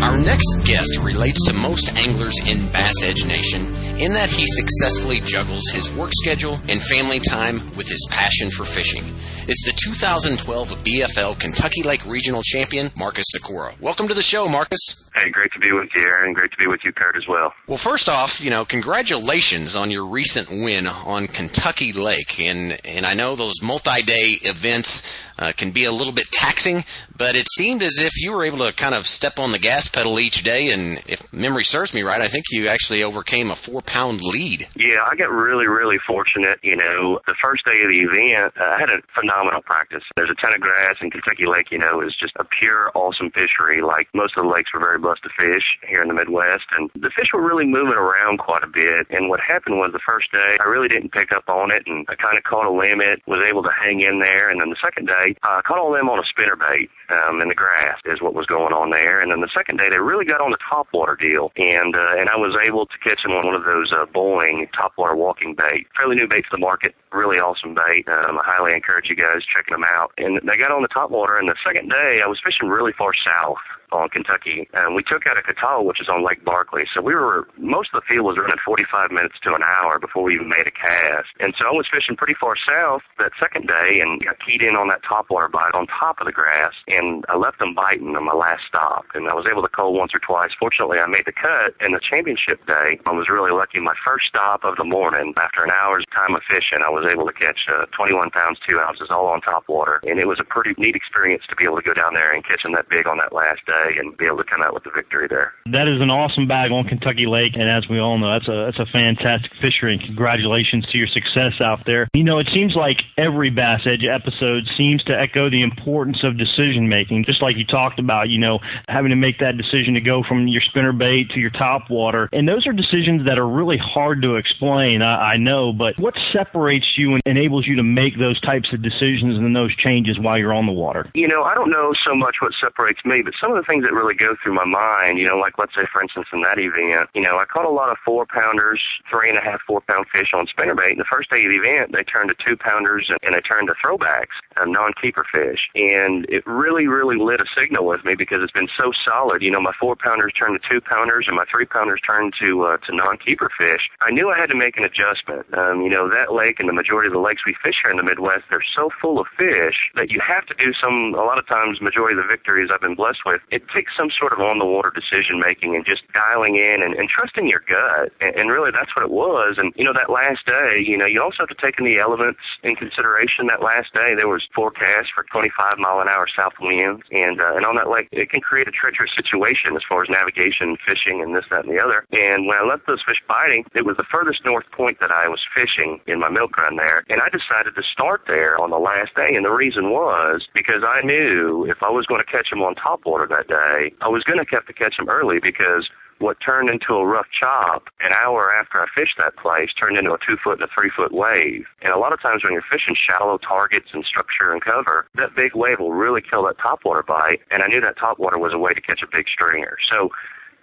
Our next guest relates to most anglers in Bass Edge Nation in that he successfully juggles his work schedule and family time with his passion for fishing. It's the 2012 BFL Kentucky Lake Regional Champion, Marcus Sikora. Welcome to the show, Marcus. Hey, great to be with you, Aaron. Great to be with you, Kurt, as well. Well, first off, you know, congratulations on your recent win on Kentucky Lake. And, and I know those multi-day events uh, can be a little bit taxing, but it seemed as if you were able to kind of step on the gas pedal each day. And if memory serves me right, I think you actually overcame a four pound lead. Yeah, I got really, really fortunate. You know, the first day of the event, uh, I had a phenomenal practice. There's a ton of grass, and Kentucky Lake, you know, is just a pure, awesome fishery. Like most of the lakes were very blessed to fish here in the Midwest, and the fish were really moving around quite a bit. And what happened was the first day, I really didn't pick up on it, and I kind of caught a limit, was able to hang in there. And then the second day, I caught all them on a spinner bait um, in the grass is what was going on there. And then the second day, they really got on the topwater deal, and uh, and I was able to catch them on one of those uh, Boeing topwater walking bait, fairly new bait to the market, really awesome bait. Um, I highly encourage you guys checking them out. And they got on the topwater, and the second day, I was fishing really far south on Kentucky, and we took out a Kuttawa, which is on Lake Barkley. So we were most of the field was running 45 minutes to an hour before we even made a cast. And so I was fishing pretty far south that second day and got keyed in on that topwater bite on top of the grass, and I left them biting on my last stop. And I was able to cull once or twice. Fortunately, I made the cut. And the championship day, I was really lucky. My first stop of the morning, after an hour's time of fishing, I was able to catch uh, 21 pounds, two ounces, all on top water. And it was a pretty neat experience to be able to go down there and catch them that big on that last day and be able to come out with the victory there. That is an awesome bag on Kentucky Lake, and as we all know, that's a that's a fantastic fishery. And congratulations to your success out there. You know, it seems like every Bass Edge episode seems to echo the importance of decision making, just like you talked about. You know, having to make that decision to go from your spinner bait to your top water, and those are decisions that are really hard to explain. I, I know, but what separates you and enables you to make those types of decisions and those changes while you're on the water? You know, I don't know so much what separates me, but some of the things that really go through my mind, you know, like let's say for instance in that event, you know, I caught a lot of four pounders, three and a half, four pound fish on spinnerbait. And the first day of the event, they turned to two pounders and, they turned to throwbacks, non-keeper fish. And it really, really lit a signal with me because it's been so solid. You know, my four pounders turned to two pounders and my three pounders turned to, uh, to non-keeper fish. I knew I had to make an adjustment. Um, you know, that lake and the majority of the lakes we fish here in the Midwest, they're so full of fish that you have to do some, a lot of times, majority of the victories I've been blessed with, it takes some sort of on the water decision making and just dialing in and, and trusting your gut. And, and really that's what it was. And, you know, that last day, you know, you also have to take in the elements in consideration. That last day, there was forecast for 25 mile an hour south winds. And, uh, and on that lake, it can create a treacherous situation as far as navigation, fishing, and this, that, and the other. And when I left those fish biting, it was the furthest north point that I was fishing in my milk run there. And I decided to start there on the last day. And the reason was because I knew if I was going to catch them on top water that day, I was going to have to catch them early because what turned into a rough chop an hour after I fished that place turned into a two foot and a three foot wave. And a lot of times when you're fishing shallow targets and structure and cover, that big wave will really kill that topwater bite. And I knew that topwater was a way to catch a big stringer. So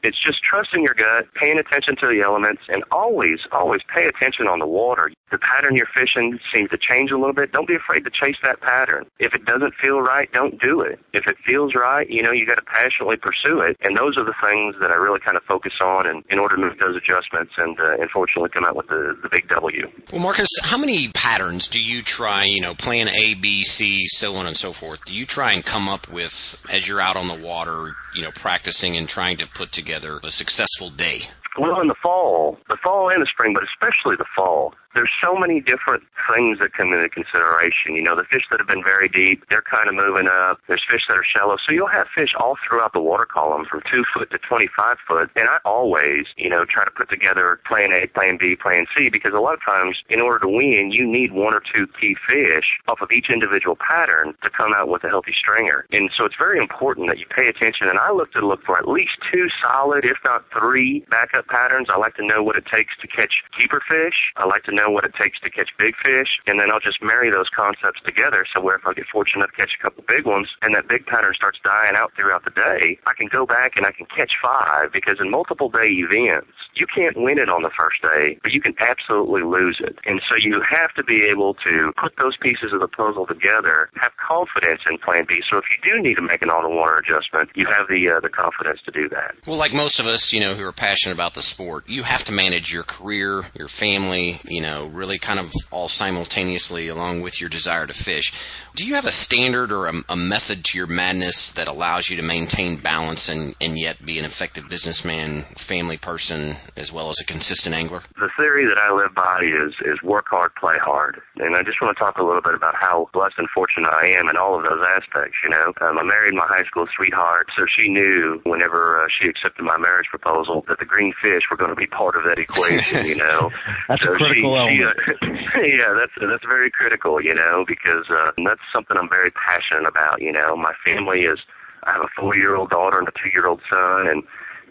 it's just trusting your gut, paying attention to the elements, and always, always pay attention on the water. The pattern you're fishing seems to change a little bit. Don't be afraid to chase that pattern. If it doesn't feel right, don't do it. If it feels right, you know, you got to passionately pursue it. And those are the things that I really kind of focus on in, in order to make those adjustments and, uh, unfortunately, come out with the, the big W. Well, Marcus, how many patterns do you try, you know, plan A, B, C, so on and so forth? Do you try and come up with as you're out on the water, you know, practicing and trying to put together together a successful day? Well, in the fall, the fall and the spring, but especially the fall, there's so many different things that come into consideration. You know, the fish that have been very deep, they're kind of moving up. There's fish that are shallow. So you'll have fish all throughout the water column from two foot to 25 foot. And I always, you know, try to put together plan A, plan B, plan C because a lot of times in order to win, you need one or two key fish off of each individual pattern to come out with a healthy stringer. And so it's very important that you pay attention. And I look to look for at least two solid, if not three backup patterns. I like to know what it takes to catch keeper fish. I like to know what it takes to catch big fish, and then I'll just marry those concepts together. So where if I get fortunate enough to catch a couple big ones, and that big pattern starts dying out throughout the day, I can go back and I can catch five because in multiple day events, you can't win it on the first day, but you can absolutely lose it. And so you have to be able to put those pieces of the puzzle together, have confidence in Plan B. So if you do need to make an on-the-water adjustment, you have the uh, the confidence to do that. Well, like most of us, you know, who are passionate about the sport, you have to manage your career, your family, you know, really kind of all simultaneously along with your desire to fish. Do you have a standard or a, a method to your madness that allows you to maintain balance and, and yet be an effective businessman, family person, as well as a consistent angler? The theory that I live by is, is work hard, play hard. And I just want to talk a little bit about how blessed and fortunate I am in all of those aspects, you know. Um, I married my high school sweetheart, so she knew whenever uh, she accepted my marriage proposal that the green fish were going to be part of that equation, you know. that's so a critical she, element. She, uh, yeah, that's that's very critical, you know, because uh, that's something I'm very passionate about. You know, my family is. I have a four-year-old daughter and a two-year-old son, and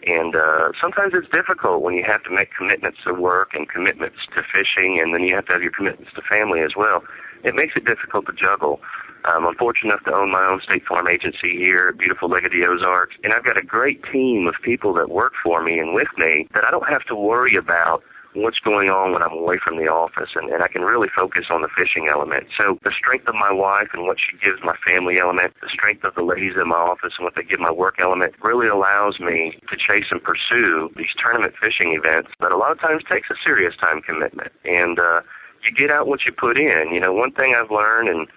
and uh, sometimes it's difficult when you have to make commitments to work and commitments to fishing, and then you have to have your commitments to family as well. It makes it difficult to juggle. Um, I'm fortunate enough to own my own state farm agency here beautiful Lake of the Ozarks, and I've got a great team of people that work for me and with me that I don't have to worry about what's going on when I'm away from the office, and, and I can really focus on the fishing element. So the strength of my wife and what she gives my family element, the strength of the ladies in my office and what they give my work element really allows me to chase and pursue these tournament fishing events that a lot of times takes a serious time commitment. And uh, you get out what you put in. You know, one thing I've learned in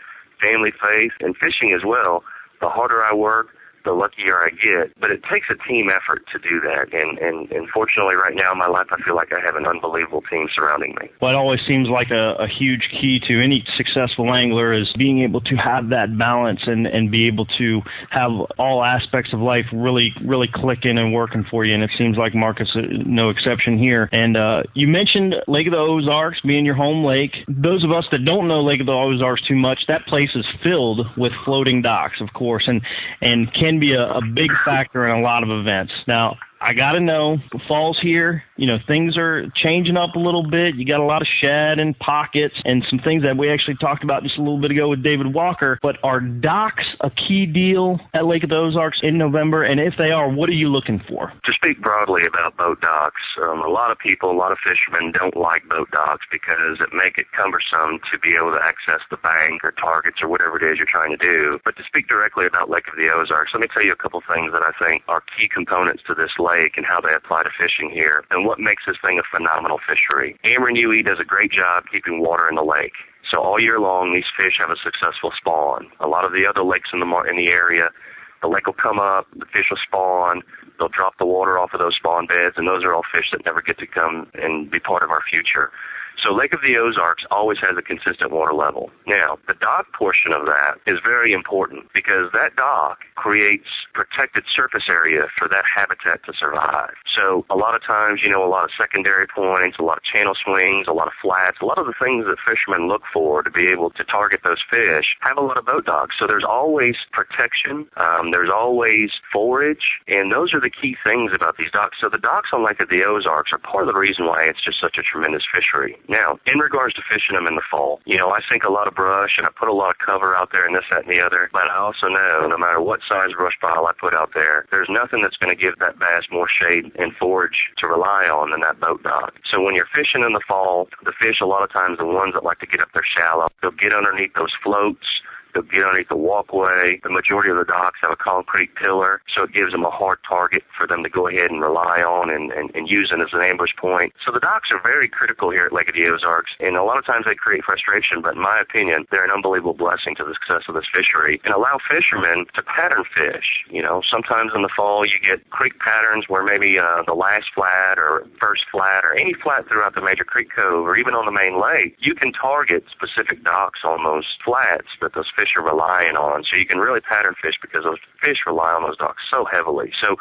family faith and fishing as well, the harder I work, the luckier I get. But it takes a team effort to do that. And, and, and fortunately, right now in my life, I feel like I have an unbelievable team surrounding me. Well, it always seems like a, a huge key to any successful angler is being able to have that balance and, and be able to have all aspects of life really, really clicking and working for you. And it seems like Marcus is no exception here. And uh, you mentioned Lake of the Ozarks being your home lake. Those of us that don't know Lake of the Ozarks too much, that place is filled with floating docks, of course, and and can be a, a big factor in a lot of events. Now, I got to know falls here. You know, things are changing up a little bit. You got a lot of shed and pockets and some things that we actually talked about just a little bit ago with David Walker. But are docks a key deal at Lake of the Ozarks in November? And if they are, what are you looking for? To speak broadly about boat docks, um, a lot of people, a lot of fishermen don't like boat docks because it make it cumbersome to be able to access the bank or targets or whatever it is you're trying to do. But to speak directly about Lake of the Ozarks, let me tell you a couple things that I think are key components to this lake lake and how they apply to fishing here and what makes this thing a phenomenal fishery. Ameren UE does a great job keeping water in the lake. So all year long, these fish have a successful spawn. A lot of the other lakes in the mar- in the area, the lake will come up, the fish will spawn, they'll drop the water off of those spawn beds, and those are all fish that never get to come and be part of our future. So Lake of the Ozarks always has a consistent water level. Now, the dock portion of that is very important because that dock creates protected surface area for that habitat to survive. So a lot of times, you know, a lot of secondary points, a lot of channel swings, a lot of flats, a lot of the things that fishermen look for to be able to target those fish have a lot of boat docks. So there's always protection. Um, there's always forage. And those are the key things about these docks. So the docks on Lake of the Ozarks are part of the reason why it's just such a tremendous fishery. Now, in regards to fishing them in the fall, you know, I sink a lot of brush and I put a lot of cover out there and this, that, and the other. But I also know no matter what size brush pile I put out there, there's nothing that's going to give that bass more shade and forage to rely on than that boat dock. So when you're fishing in the fall, the fish a lot of times, the ones that like to get up there shallow, they'll get underneath those floats They'll get underneath the walkway. The majority of the docks have a concrete pillar, so it gives them a hard target for them to go ahead and rely on and, and, and use it as an ambush point. So the docks are very critical here at Lake of the Ozarks, and a lot of times they create frustration, but in my opinion, they're an unbelievable blessing to the success of this fishery and allow fishermen to pattern fish. You know, sometimes in the fall you get creek patterns where maybe uh, the last flat or first flat or any flat throughout the major creek cove or even on the main lake, you can target specific docks on those flats that those fish are relying on. So you can really pattern fish because those fish rely on those docks so heavily. So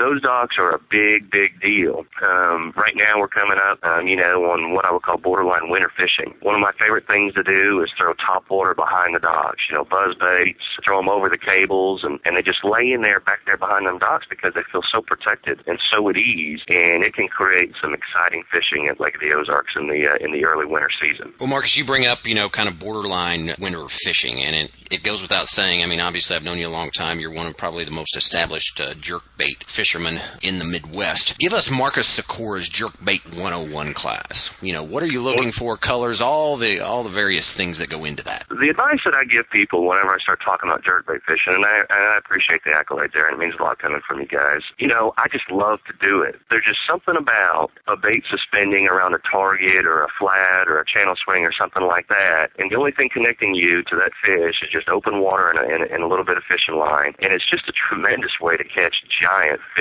those docks are a big, big deal. Um, right now we're coming up, um, you know, on what I would call borderline winter fishing. One of my favorite things to do is throw top water behind the docks, you know, buzz baits, throw them over the cables, and, and they just lay in there back there behind them docks because they feel so protected and so at ease, and it can create some exciting fishing at Lake of the Ozarks in the uh, in the early winter season. Well, Marcus, you bring up, you know, kind of borderline winter fishing, and it, it goes without saying. I mean, obviously, I've known you a long time. You're one of probably the most established uh, jerk bait fishermen in the Midwest. Give us Marcus Sykora's Jerkbait 101 class. You know, what are you looking for? Colors, all the all the various things that go into that. The advice that I give people whenever I start talking about jerkbait fishing, and I, and I appreciate the accolade there, and it means a lot coming from you guys. You know, I just love to do it. There's just something about a bait suspending around a target or a flat or a channel swing or something like that, and the only thing connecting you to that fish is just open water and a, and a, and a little bit of fishing line, and it's just a tremendous way to catch giant fish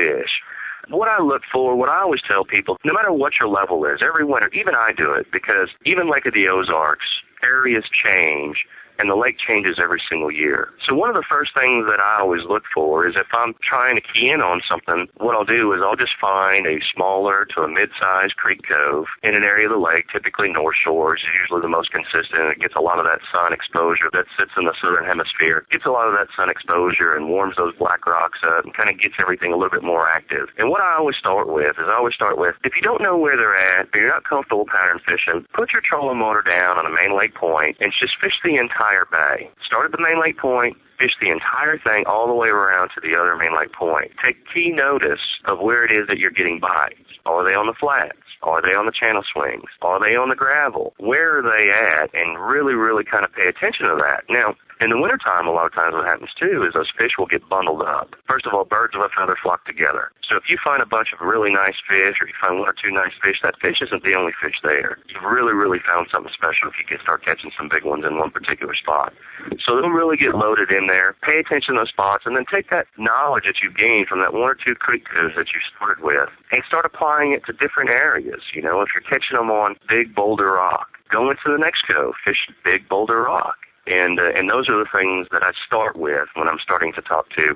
what I look for, what I always tell people, no matter what your level is, every winter, even I do it because even Lake of the Ozarks, areas change and the lake changes every single year. So one of the first things that I always look for is if I'm trying to key in on something, what I'll do is I'll just find a smaller to a mid-sized creek cove in an area of the lake, typically North Shores is usually the most consistent. It gets a lot of that sun exposure that sits in the southern hemisphere, gets a lot of that sun exposure and warms those black rocks up and kind of gets everything a little bit more active. And what I always start with is I always start with, if you don't know where they're at, or you're not comfortable pattern fishing, put your trolling motor down on a main lake point and just fish the entire entire bay. Start at the main lake point, fish the entire thing all the way around to the other main lake point. Take key notice of where it is that you're getting bites. Are they on the flats? Are they on the channel swings? Are they on the gravel? Where are they at? And really, really kind of pay attention to that. Now, in the wintertime, a lot of times what happens too is those fish will get bundled up. First of all, birds of a feather flock together. So if you find a bunch of really nice fish or you find one or two nice fish, that fish isn't the only fish there. You've really, really found something special if you can start catching some big ones in one particular spot. So they'll really get loaded in there. Pay attention to those spots and then take that knowledge that you've gained from that one or two creek coves that you started with and start applying it to different areas. You know, if you're catching them on big boulder rock, go into the next cove, fish big boulder rock and uh, and those are the things that I start with when I'm starting to talk to.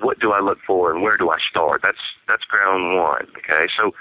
What do I look for, and where do I start? That's that's ground one. Okay, so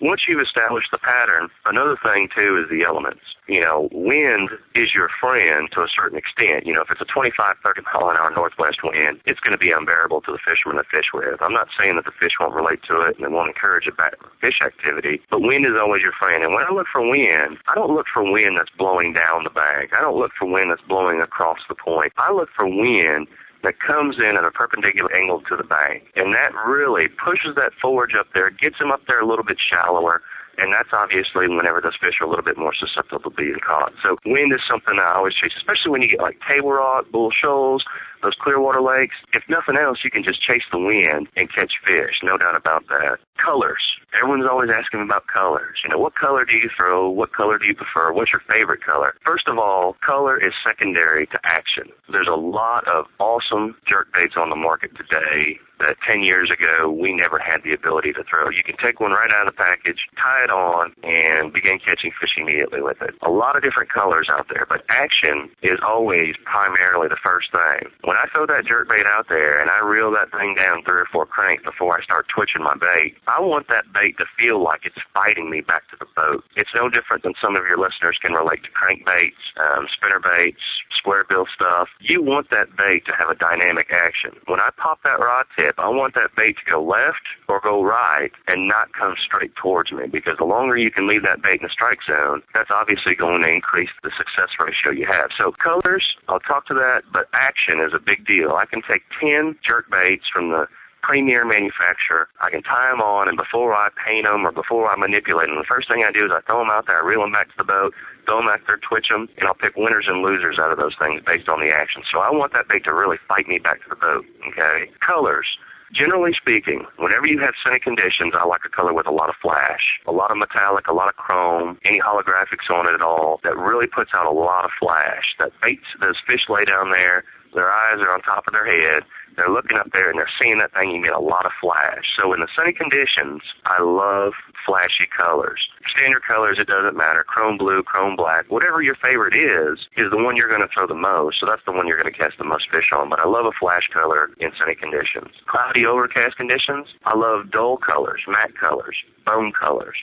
once you've established the pattern, another thing too is the elements. You know, wind is your friend to a certain extent. You know, if it's a 25, 30 mile an hour northwest wind, it's going to be unbearable to the fishermen that fish with. I'm not saying that the fish won't relate to it and they won't encourage a fish activity, but wind is always your friend. And when I look for wind, I don't look for wind that's blowing down the bank. I don't look for wind that's blowing across the point. I look for wind that comes in at a perpendicular angle to the bank. And that really pushes that forage up there, gets them up there a little bit shallower, and that's obviously whenever those fish are a little bit more susceptible to being caught. So wind is something I always chase, especially when you get like table rock, bull shoals, those clear water lakes. If nothing else, you can just chase the wind and catch fish. No doubt about that. Colors. Everyone's always asking about colors. You know, what color do you throw? What color do you prefer? What's your favorite color? First of all, color is secondary to action. There's a lot of awesome jerk baits on the market today that 10 years ago we never had the ability to throw. You can take one right out of the package, tie it on, and begin catching fish immediately with it. A lot of different colors out there, but action is always primarily the first thing when I throw that jerk bait out there and I reel that thing down three or four cranks before I start twitching my bait, I want that bait to feel like it's fighting me back to the boat. It's no different than some of your listeners can relate to crank baits, um, spinner baits, square bill stuff. You want that bait to have a dynamic action. When I pop that rod tip, I want that bait to go left or go right and not come straight towards me because the longer you can leave that bait in the strike zone, that's obviously going to increase the success ratio you have. So colors, I'll talk to that, but action is a big deal. I can take 10 jerk baits from the premier manufacturer. I can tie them on, and before I paint them or before I manipulate them, the first thing I do is I throw them out there, I reel them back to the boat, throw them out there, twitch them, and I'll pick winners and losers out of those things based on the action. So I want that bait to really fight me back to the boat. Okay, colors. Generally speaking, whenever you have sunny conditions, I like a color with a lot of flash, a lot of metallic, a lot of chrome, any holographics on it at all that really puts out a lot of flash. That baits, those fish lay down there, their eyes are on top of their head, they're looking up there and they're seeing that thing. You get a lot of flash. So in the sunny conditions, I love flashy colors. Standard colors, it doesn't matter. Chrome blue, chrome black, whatever your favorite is, is the one you're going to throw the most. So that's the one you're going to cast the most fish on. But I love a flash color in sunny conditions. Cloudy overcast conditions, I love dull colors, matte colors, bone colors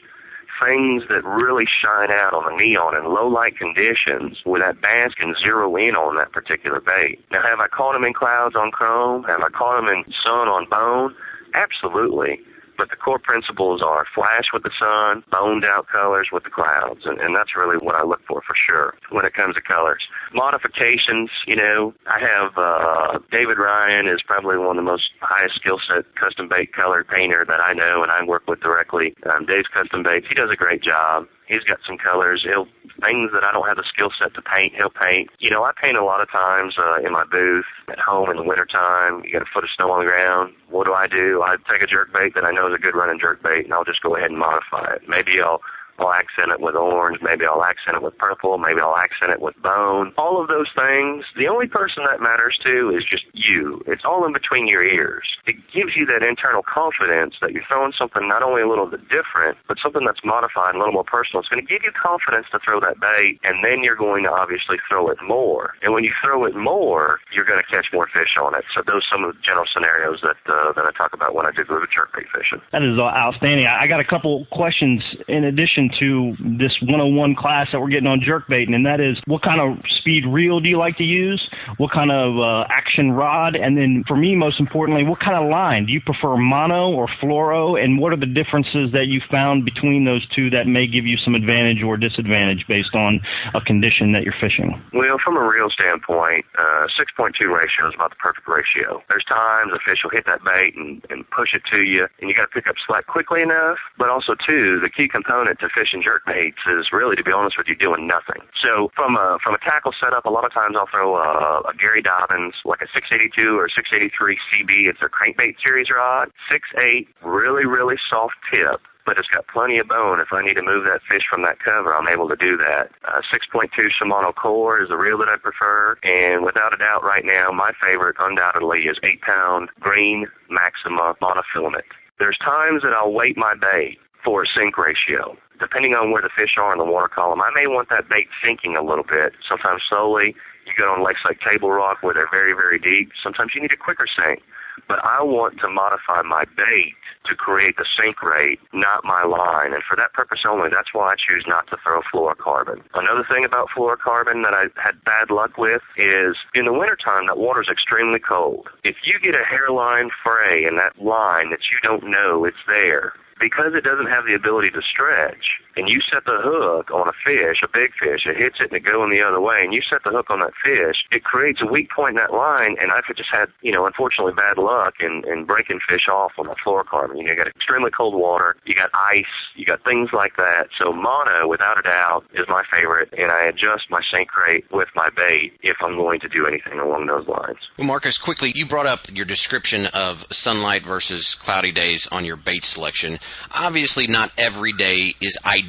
things that really shine out on the neon in low light conditions where that bass can zero in on that particular bait. Now, have I caught them in clouds on chrome? Have I caught them in sun on bone? Absolutely. But the core principles are flash with the sun, boned out colors with the clouds, and, and that's really what I look for for sure when it comes to colors. Modifications, you know, I have uh, David Ryan is probably one of the most highest skill set custom bait color painter that I know, and I work with directly. Um, Dave's Custom Baits, he does a great job. He's got some colors. He'll things that I don't have the skill set to paint. He'll paint. You know, I paint a lot of times uh, in my booth at home in the wintertime. You got a foot of snow on the ground. What do I do? I take a jerk bait that I know is a good running jerk bait, and I'll just go ahead and modify it. Maybe I'll I'll accent it with orange. Maybe I'll accent it with purple. Maybe I'll accent it with bone. All of those things. The only person that matters to is just you. It's all in between your ears. It gives you that internal confidence that you're throwing something not only a little bit different, but something that's modified and a little more personal. It's going to give you confidence to throw that bait, and then you're going to obviously throw it more. And when you throw it more, you're going to catch more fish on it. So those are some of the general scenarios that uh, that I talk about when I do the jerkbait fishing. That is outstanding. I got a couple questions in addition to this 101 class that we're getting on jerk baiting, and that is what kind of speed reel do you like to use? What kind of uh, action rod? And then for me, most importantly, what kind of line? Do you prefer mono or fluoro? And what are the differences that you found between those two that may give you some advantage or disadvantage based on a condition that you're fishing? Well, from a reel standpoint, uh, 6.2 ratio is about the perfect ratio. There's times a fish will hit that bait and, and push it to you, and you got to pick up slack quickly enough. But also, too, the key component to fishing jerk baits is really, to be honest with you, doing nothing. So from a from a tackle setup, a lot of times I'll throw a, a Gary Dobyns, like a 682 or 683 CB. It's a crankbait series rod, 6'8", really really soft tip but it's got plenty of bone. If I need to move that fish from that cover, I'm able to do that. Uh, 6.2 Shimano Core is the reel that I prefer, and without a doubt, right now, my favorite undoubtedly is 8-pound Green Maxima monofilament. There's times that I'll weight my bait for a sink ratio depending on where the fish are in the water column, I may want that bait sinking a little bit. Sometimes slowly. You go on lakes like Table Rock where they're very, very deep. Sometimes you need a quicker sink. But I want to modify my bait to create the sink rate, not my line. And for that purpose only, that's why I choose not to throw fluorocarbon. Another thing about fluorocarbon that I had bad luck with is in the wintertime, that water's extremely cold. If you get a hairline fray in that line that you don't know it's there, because it doesn't have the ability to stretch, and you set the hook on a fish, a big fish, it hits it and it going the other way, and you set the hook on that fish, it creates a weak point in that line, and I've just had, you know, unfortunately bad luck in, in breaking fish off on the fluorocarbon. You know, you got extremely cold water, you got ice, you got things like that. So mono, without a doubt, is my favorite, and I adjust my sink rate with my bait if I'm going to do anything along those lines. Well, Marcus, quickly, you brought up your description of sunlight versus cloudy days on your bait selection. Obviously, not every day is ideal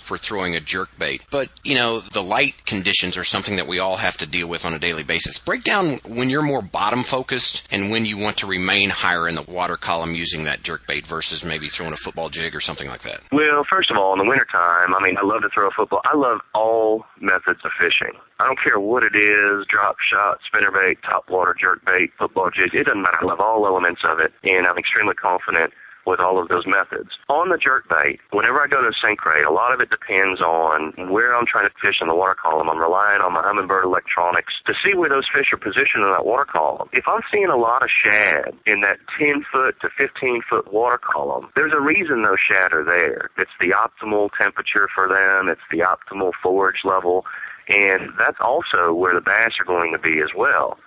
for throwing a jerk bait, but you know the light conditions are something that we all have to deal with on a daily basis. Break down when you're more bottom focused and when you want to remain higher in the water column using that jerk bait versus maybe throwing a football jig or something like that. Well, first of all, in the wintertime, I mean, I love to throw a football. I love all methods of fishing. I don't care what it is, drop shot, spinnerbait, top water, jerk bait, football jig. It doesn't matter. I love all elements of it, and I'm extremely confident with all of those methods. On the jerk bait, whenever I go to a sink rate, a lot of it depends on where I'm trying to fish in the water column. I'm relying on my Humminbird electronics to see where those fish are positioned in that water column. If I'm seeing a lot of shad in that 10 foot to 15 foot water column, there's a reason those shad are there. It's the optimal temperature for them. It's the optimal forage level. And that's also where the bass are going to be as well.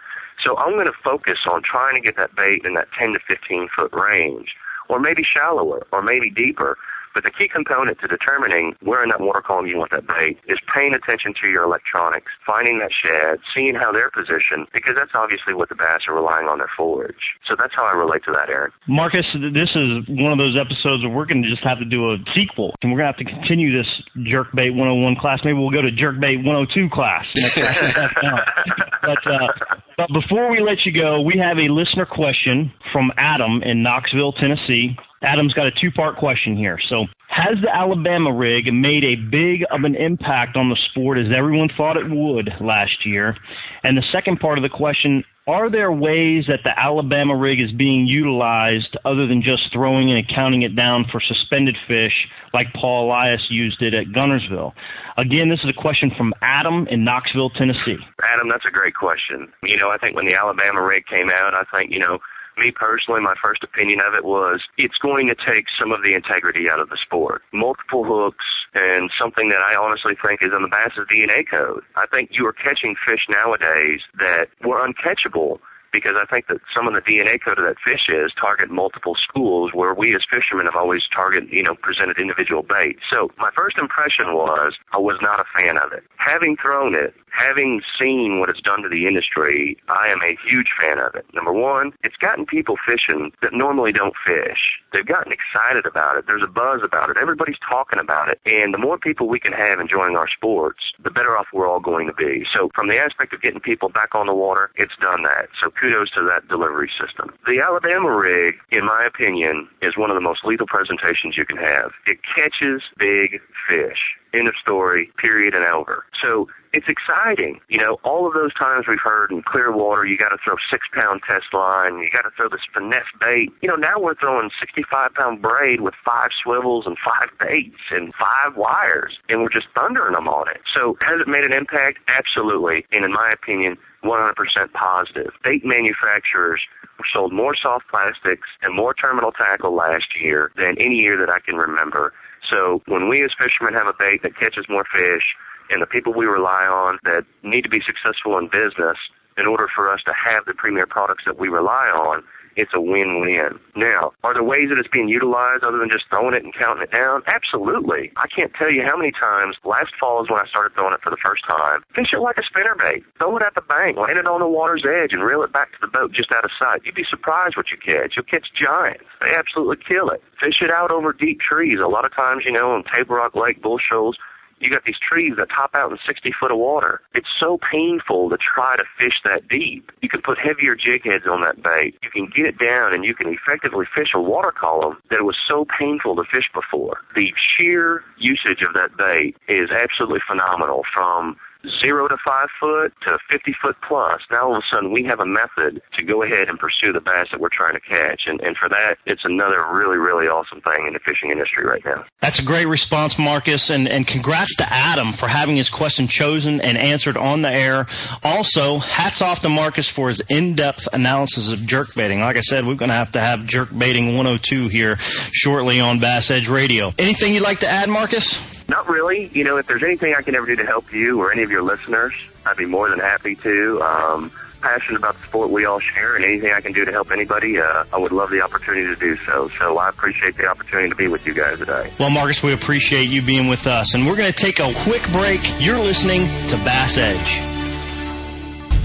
So I'm going to focus on trying to get that bait in that 10 to 15 foot range, or maybe shallower, or maybe deeper. But the key component to determining where in that water column you want that bait is paying attention to your electronics, finding that shad, seeing how they're positioned, because that's obviously what the bass are relying on their forage. So that's how I relate to that, Aaron. Marcus, this is one of those episodes where we're going to just have to do a sequel, and we're going to have to continue this Jerkbait 101 class. Maybe we'll go to Jerkbait 102 class. but, uh, but before we let you go, we have a listener question from Adam in Knoxville, Tennessee. Adam's got a two part question here. So, has the Alabama rig made a big of an impact on the sport as everyone thought it would last year? And the second part of the question, are there ways that the Alabama rig is being utilized other than just throwing and counting it down for suspended fish like Paul Elias used it at Guntersville? Again, this is a question from Adam in Knoxville, Tennessee. Adam, that's a great question. You know, I think when the Alabama rig came out, I think, you know, me personally, my first opinion of it was it's going to take some of the integrity out of the sport. Multiple hooks and something that I honestly think is in the bass's DNA code. I think you are catching fish nowadays that were uncatchable because I think that some of the DNA code of that fish is target multiple schools where we as fishermen have always target, you know, presented individual bait. So my first impression was I was not a fan of it. Having thrown it, having seen what it's done to the industry, I am a huge fan of it. Number one, it's gotten people fishing that normally don't fish. They've gotten excited about it. There's a buzz about it. Everybody's talking about it. And the more people we can have enjoying our sports, the better off we're all going to be. So from the aspect of getting people back on the water, it's done that. So kudos to that delivery system. The Alabama rig, in my opinion, is one of the most lethal presentations you can have. It catches big fish. End of story, period and over. So it's exciting. You know, all of those times we've heard in clear water, you got to throw six pound test line, you got to throw this finesse bait. You know, now we're throwing 65 pound braid with five swivels and five baits and five wires, and we're just thundering them on it. So has it made an impact? Absolutely. And in my opinion, 100% positive. Bait manufacturers sold more soft plastics and more terminal tackle last year than any year that I can remember. So when we as fishermen have a bait that catches more fish, and the people we rely on that need to be successful in business in order for us to have the premier products that we rely on, it's a win-win. Now, are there ways that it's being utilized other than just throwing it and counting it down? Absolutely. I can't tell you how many times last fall is when I started throwing it for the first time. Fish it like a spinnerbait. Throw it at the bank, land it on the water's edge, and reel it back to the boat just out of sight. You'd be surprised what you catch. You'll catch giants. They absolutely kill it. Fish it out over deep trees. A lot of times, you know, on Table Rock Lake, Bull Shoals, you got these trees that top out in 60 foot of water. It's so painful to try to fish that deep. You can put heavier jig heads on that bait. You can get it down and you can effectively fish a water column that was so painful to fish before. The sheer usage of that bait is absolutely phenomenal from zero to five foot to 50 foot plus. Now all of a sudden we have a method to go ahead and pursue the bass that we're trying to catch. And, and for that, it's another really, really awesome thing in the fishing industry right now. That's a great response, Marcus. And, and congrats to Adam for having his question chosen and answered on the air. Also, hats off to Marcus for his in-depth analysis of jerk baiting. Like I said, we're going to have to have jerk baiting 102 here shortly on Bass Edge Radio. Anything you'd like to add, Marcus? Not really. You know, if there's anything I can ever do to help you or any of your listeners, I'd be more than happy to. Um, passionate about the sport we all share, and anything I can do to help anybody, uh, I would love the opportunity to do so. So I appreciate the opportunity to be with you guys today. Well, Marcus, we appreciate you being with us, and we're going to take a quick break. You're listening to Bass Edge.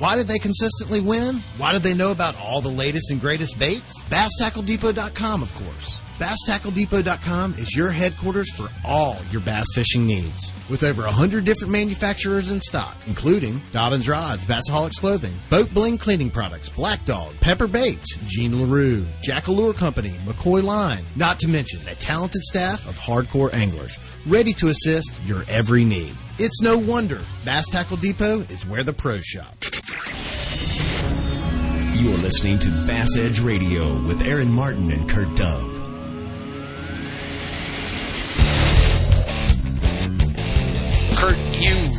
Why did they consistently win? Why did they know about all the latest and greatest baits? BassTackleDepot.com, of course. BassTackleDepot.com is your headquarters for all your bass fishing needs. With over 100 different manufacturers in stock, including Dobyns Rods, Bassaholics Clothing, Boat Bling Cleaning Products, Black Dog, Pepper Baits, Gene Larew, Jackallure Company, McCoy Line, not to mention a talented staff of hardcore anglers, ready to assist your every need. It's no wonder Bass Tackle Depot is where the pros shop. You're listening to Bass Edge Radio with Aaron Martin and Kurt Dove.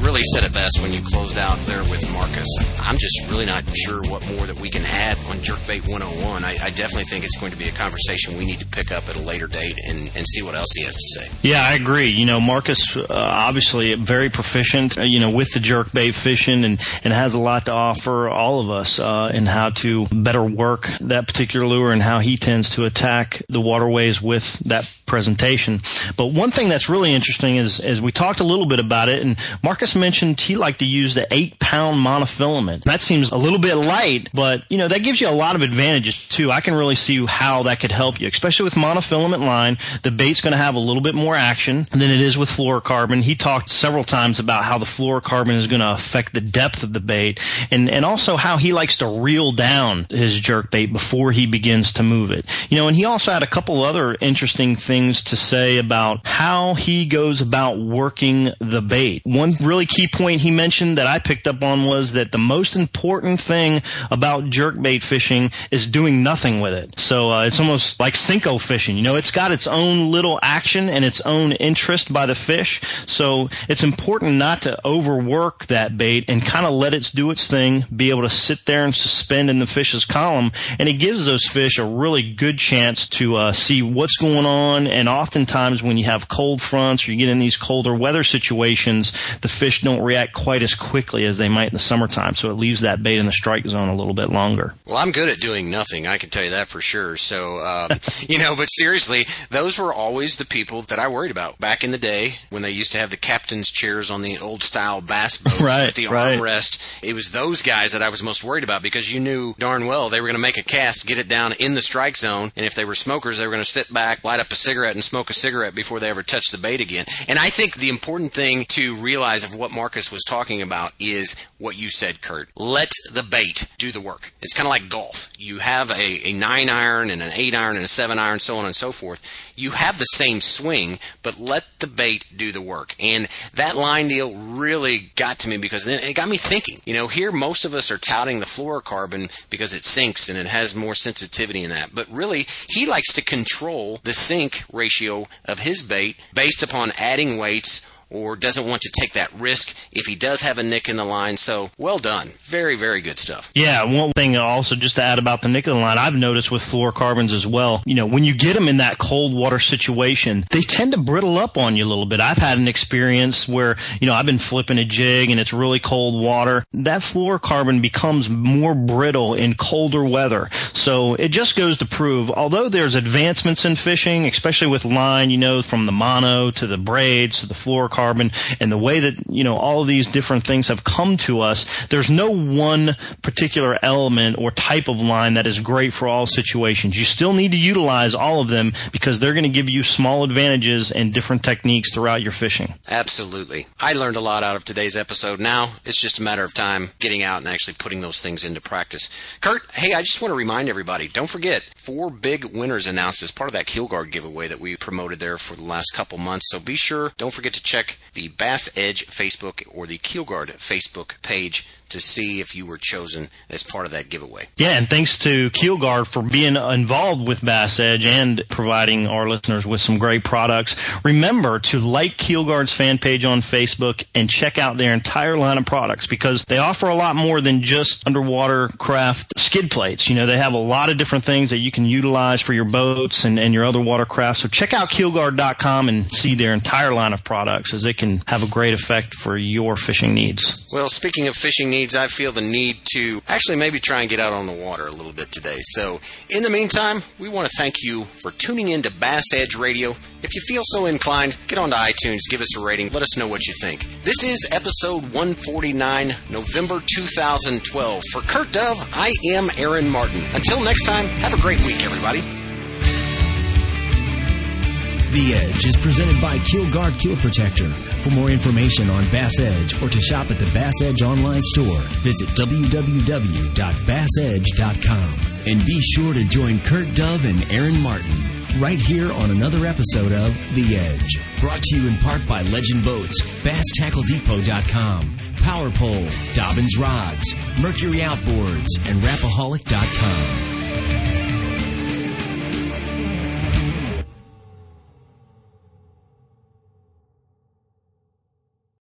Really said it best when you closed out there with Marcus. I'm just really not sure what more that we can add on Jerkbait 101. I, I definitely think it's going to be a conversation we need to pick up at a later date and, and see what else he has to say. Yeah, I agree. You know, Marcus, uh, obviously very proficient, uh, you know, with the jerkbait fishing and, and has a lot to offer all of us uh, in how to better work that particular lure and how he tends to attack the waterways with that presentation. But one thing that's really interesting is, is we talked a little bit about it, and Marcus mentioned he liked to use the eight pound monofilament. That seems a little bit light, but you know that gives you a lot of advantages too. I can really see how that could help you, especially with monofilament line. The bait's going to have a little bit more action than it is with fluorocarbon. He talked several times about how the fluorocarbon is going to affect the depth of the bait, and and also how he likes to reel down his jerk bait before he begins to move it. You know, and he also had a couple other interesting things to say about how he goes about working the bait. One really key point he mentioned that I picked up on was that the most important thing about jerkbait fishing is doing nothing with it. So uh, it's almost like Senko fishing. You know, it's got its own little action and its own interest by the fish. So it's important not to overwork that bait and kind of let it do its thing, be able to sit there and suspend in the fish's column. And it gives those fish a really good chance to uh, see what's going on and oftentimes when you have cold fronts or you get in these colder weather situations, the fish don't react quite as quickly as they might in the summertime. So it leaves that bait in the strike zone a little bit longer. Well, I'm good at doing nothing. I can tell you that for sure. So, uh, you know, but seriously, those were always the people that I worried about back in the day when they used to have the captain's chairs on the old style bass boats right, with the right. armrest. It was those guys that I was most worried about because you knew darn well they were going to make a cast, get it down in the strike zone, and if they were smokers, they were going to sit back, light up a cigarette, and smoke a cigarette before they ever touched the bait again. And I think the important thing to realize of what Marcus was talking about is what you said, Kurt. Let the bait do the work. It's kind of like golf. You have a, a nine iron and an eight iron and a seven iron, so on and so forth. You have the same swing, but let the bait do the work. And that line deal really got to me because then it got me thinking. You know, here most of us are touting the fluorocarbon because it sinks and it has more sensitivity in that. But really, he likes to control the sink ratio of his bait based upon adding weights or doesn't want to take that risk if he does have a nick in the line. So well done. Very, very good stuff. Yeah, one thing also just to add about the nick in the line, I've noticed with fluorocarbons as well, you know, when you get them in that cold water situation, they tend to brittle up on you a little bit. I've had an experience where, you know, I've been flipping a jig and it's really cold water. That fluorocarbon becomes more brittle in colder weather. So it just goes to prove, although there's advancements in fishing, especially with line, you know, from the mono to the braids to the fluorocarbon, and the way that you know all of these different things have come to us there's no one particular element or type of line that is great for all situations you still need to utilize all of them because they're going to give you small advantages and different techniques throughout your fishing Absolutely. I learned a lot out of today's episode. Now it's just a matter of time getting out and actually putting those things into practice. Kurt, hey, I just want to remind everybody don't forget, four big winners announced as part of that Keelguard giveaway that we promoted there for the last couple months. So be sure, don't forget to check the Bass Edge Facebook or the Keelguard Facebook page to see if you were chosen as part of that giveaway. Yeah, and thanks to Keelguard for being involved with Bass Edge and providing our listeners with some great products. Remember to like Keelguard's fan page on Facebook and check out their entire line of products because they offer a lot more than just underwater craft skid plates. You know, they have a lot of different things that you can utilize for your boats and, and your other watercraft. So check out Keelguard.com and see their entire line of products as it can have a great effect for your fishing needs. Well, speaking of fishing needs, I feel the need to actually maybe try and get out on the water a little bit today. So, in the meantime, we want to thank you for tuning in to Bass Edge Radio. If you feel so inclined, get onto iTunes, give us a rating, let us know what you think. This is episode 149, November 2012. For Kurt Dove, I am Aaron Martin. Until next time, have a great week, everybody. The Edge is presented by Keelguard Keel Protector. For more information on Bass Edge or to shop at the Bass Edge online store, visit www.bassedge.com. And be sure to join Kurt Dove and Aaron Martin right here on another episode of The Edge. Brought to you in part by Legend Boats, BassTackleDepot.com, Power Pole, Dobyns Rods, Mercury Outboards, and Rapaholic.com.